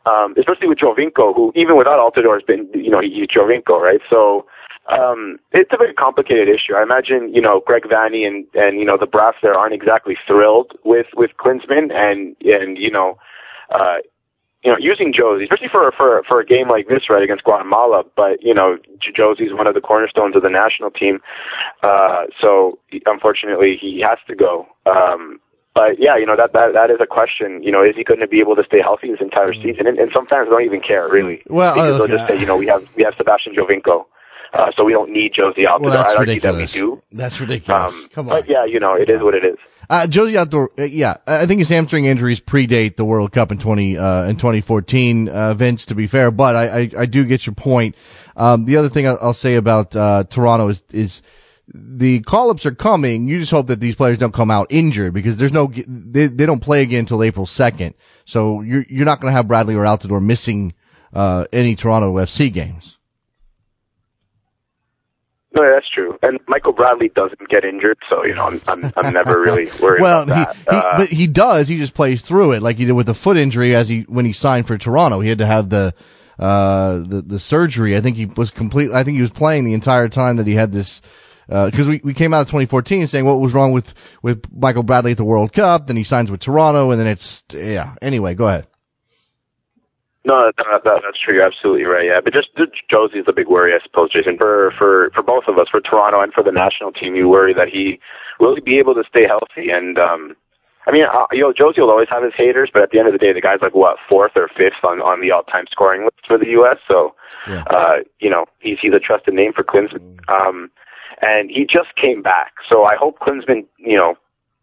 um, especially with Giovinco, who even without Altidore has been, you know, he's Giovinco, right? So um, it's a very complicated issue. I imagine, you know, Greg Vanney and and you know the brass there aren't exactly thrilled with with Klinsmann, and and you know, uh, you know, using Jozy, especially for for for a game like this, right, against Guatemala. But you know, Jozy's one of the cornerstones of the national team, uh, so unfortunately he has to go. Um, but yeah, you know that that that is a question. You know, is he going to be able to stay healthy this entire mm. season? And, and some fans don't even care really. Well, because okay. they'll just say, you know, we have we have Sebastian Giovinco. Uh, so we don't need Jozy Altidore. Well, that's I'd ridiculous. that we do. That's ridiculous. Um, Come on. But yeah, you know, it is what it is. Uh, Jozy Altidore, uh, yeah, I think his hamstring injuries predate the World Cup in 20, uh, in 2014, uh, Vince, to be fair, but I, I, I do get your point. Um, the other thing I'll say about, uh, Toronto is, is, the call-ups are coming. You just hope that these players don't come out injured because there's no, they, they don't play again until April 2nd. So you're, you're not going to have Bradley or Altidore missing, uh, any Toronto FC games. No, that's true. And Michael Bradley doesn't get injured, so you know I'm I'm, I'm never really (laughs) worried well, about he, that. He, uh, but he does. He just plays through it like he did with the foot injury as he when he signed for Toronto. He had to have the uh the the surgery. I think he was complete. I think he was playing the entire time that he had this because uh, we, we came out of 2014 saying what was wrong with, with Michael Bradley at the World Cup. Then he signs with Toronto, and then it's yeah. Anyway, go ahead. No, that, that, that's true. You're absolutely right. Yeah, but just, just Jozy's the big worry, I suppose, Jason. For for for both of us, for Toronto and for the national team, you worry that he will he be able to stay healthy. And um, I mean, uh, you know, Jozy will always have his haters, but at the end of the day, the guy's like what fourth or fifth on on the all-time scoring list for the U.S. So, yeah. uh, you know, he's he's a trusted name for Klinsmann. Um, and he just came back. So I hope Klinsmann, you know,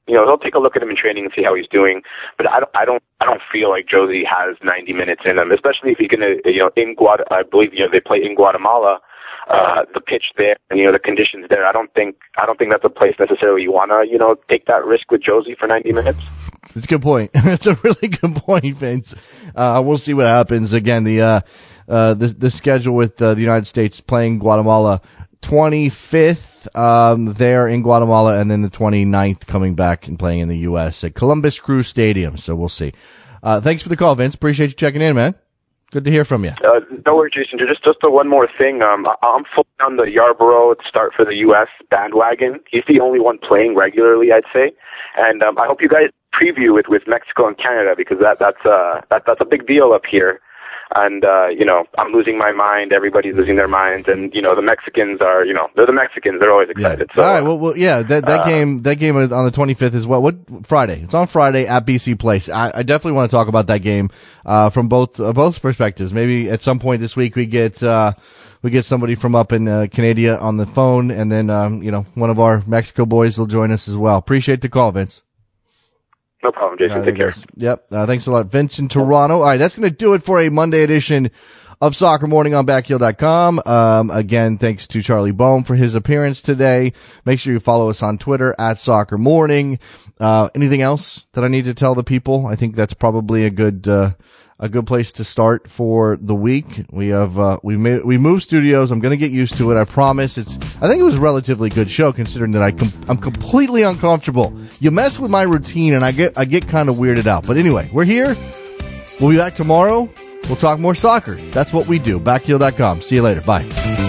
you know, he'll take a look at him in training and see how he's doing. But I don't, I don't, I don't feel like Jozy has 90 minutes in him, especially if he's going to, you know, in Guad, I believe, you know, they play in Guatemala. Uh, the pitch there and you know the conditions there. I don't think I don't think that's a place necessarily you wanna you know take that risk with Jozy for 90 minutes. That's a good point. (laughs) That's a really good point, Vince. Uh, we'll see what happens. Again, the uh, uh, the the schedule with uh, the United States playing Guatemala 25th um, there in Guatemala, and then the 29th coming back and playing in the U.S. at Columbus Crew Stadium. So we'll see. Uh, thanks for the call, Vince. Appreciate you checking in, man. Good to hear from you. Uh, no worries, Jason. Just just a one more thing. Um, I'm full on the Yarbrough start for the U.S. bandwagon. He's the only one playing regularly, I'd say, and um, I hope you guys preview it with Mexico and Canada because that that's uh that that's a big deal up here and uh, you know I'm losing my mind. Everybody's losing their minds, and you know the Mexicans are, you know, they're the Mexicans. They're always excited. Yeah. So, All right, well, well yeah, that that uh, game that game on the 25th as well. What Friday? It's on Friday at BC Place. I, I definitely want to talk about that game uh, from both uh, both perspectives. Maybe at some point this week we get. Uh, we get somebody from up in uh, Canada on the phone, and then um, you know one of our Mexico boys will join us as well. Appreciate the call, Vince. No problem, Jason. Uh, Take care. Yep. Uh, thanks a lot, Vince in Toronto. All right, that's going to do it for a Monday edition of Soccer Morning on Backheel.com. Um, again, thanks to Charlie Boehm for his appearance today. Make sure you follow us on Twitter at Soccer Morning. Uh, anything else that I need to tell the people? I think that's probably a good, uh, a good place to start for the week. We have uh, we ma- we moved studios. I'm going to get used to it. I promise. It's I think it was a relatively good show considering that I com- I'm completely uncomfortable. You mess with my routine and I get I get kind of weirded out. But anyway, we're here. We'll be back tomorrow. We'll talk more soccer. That's what we do. Backheel.com. See you later. Bye.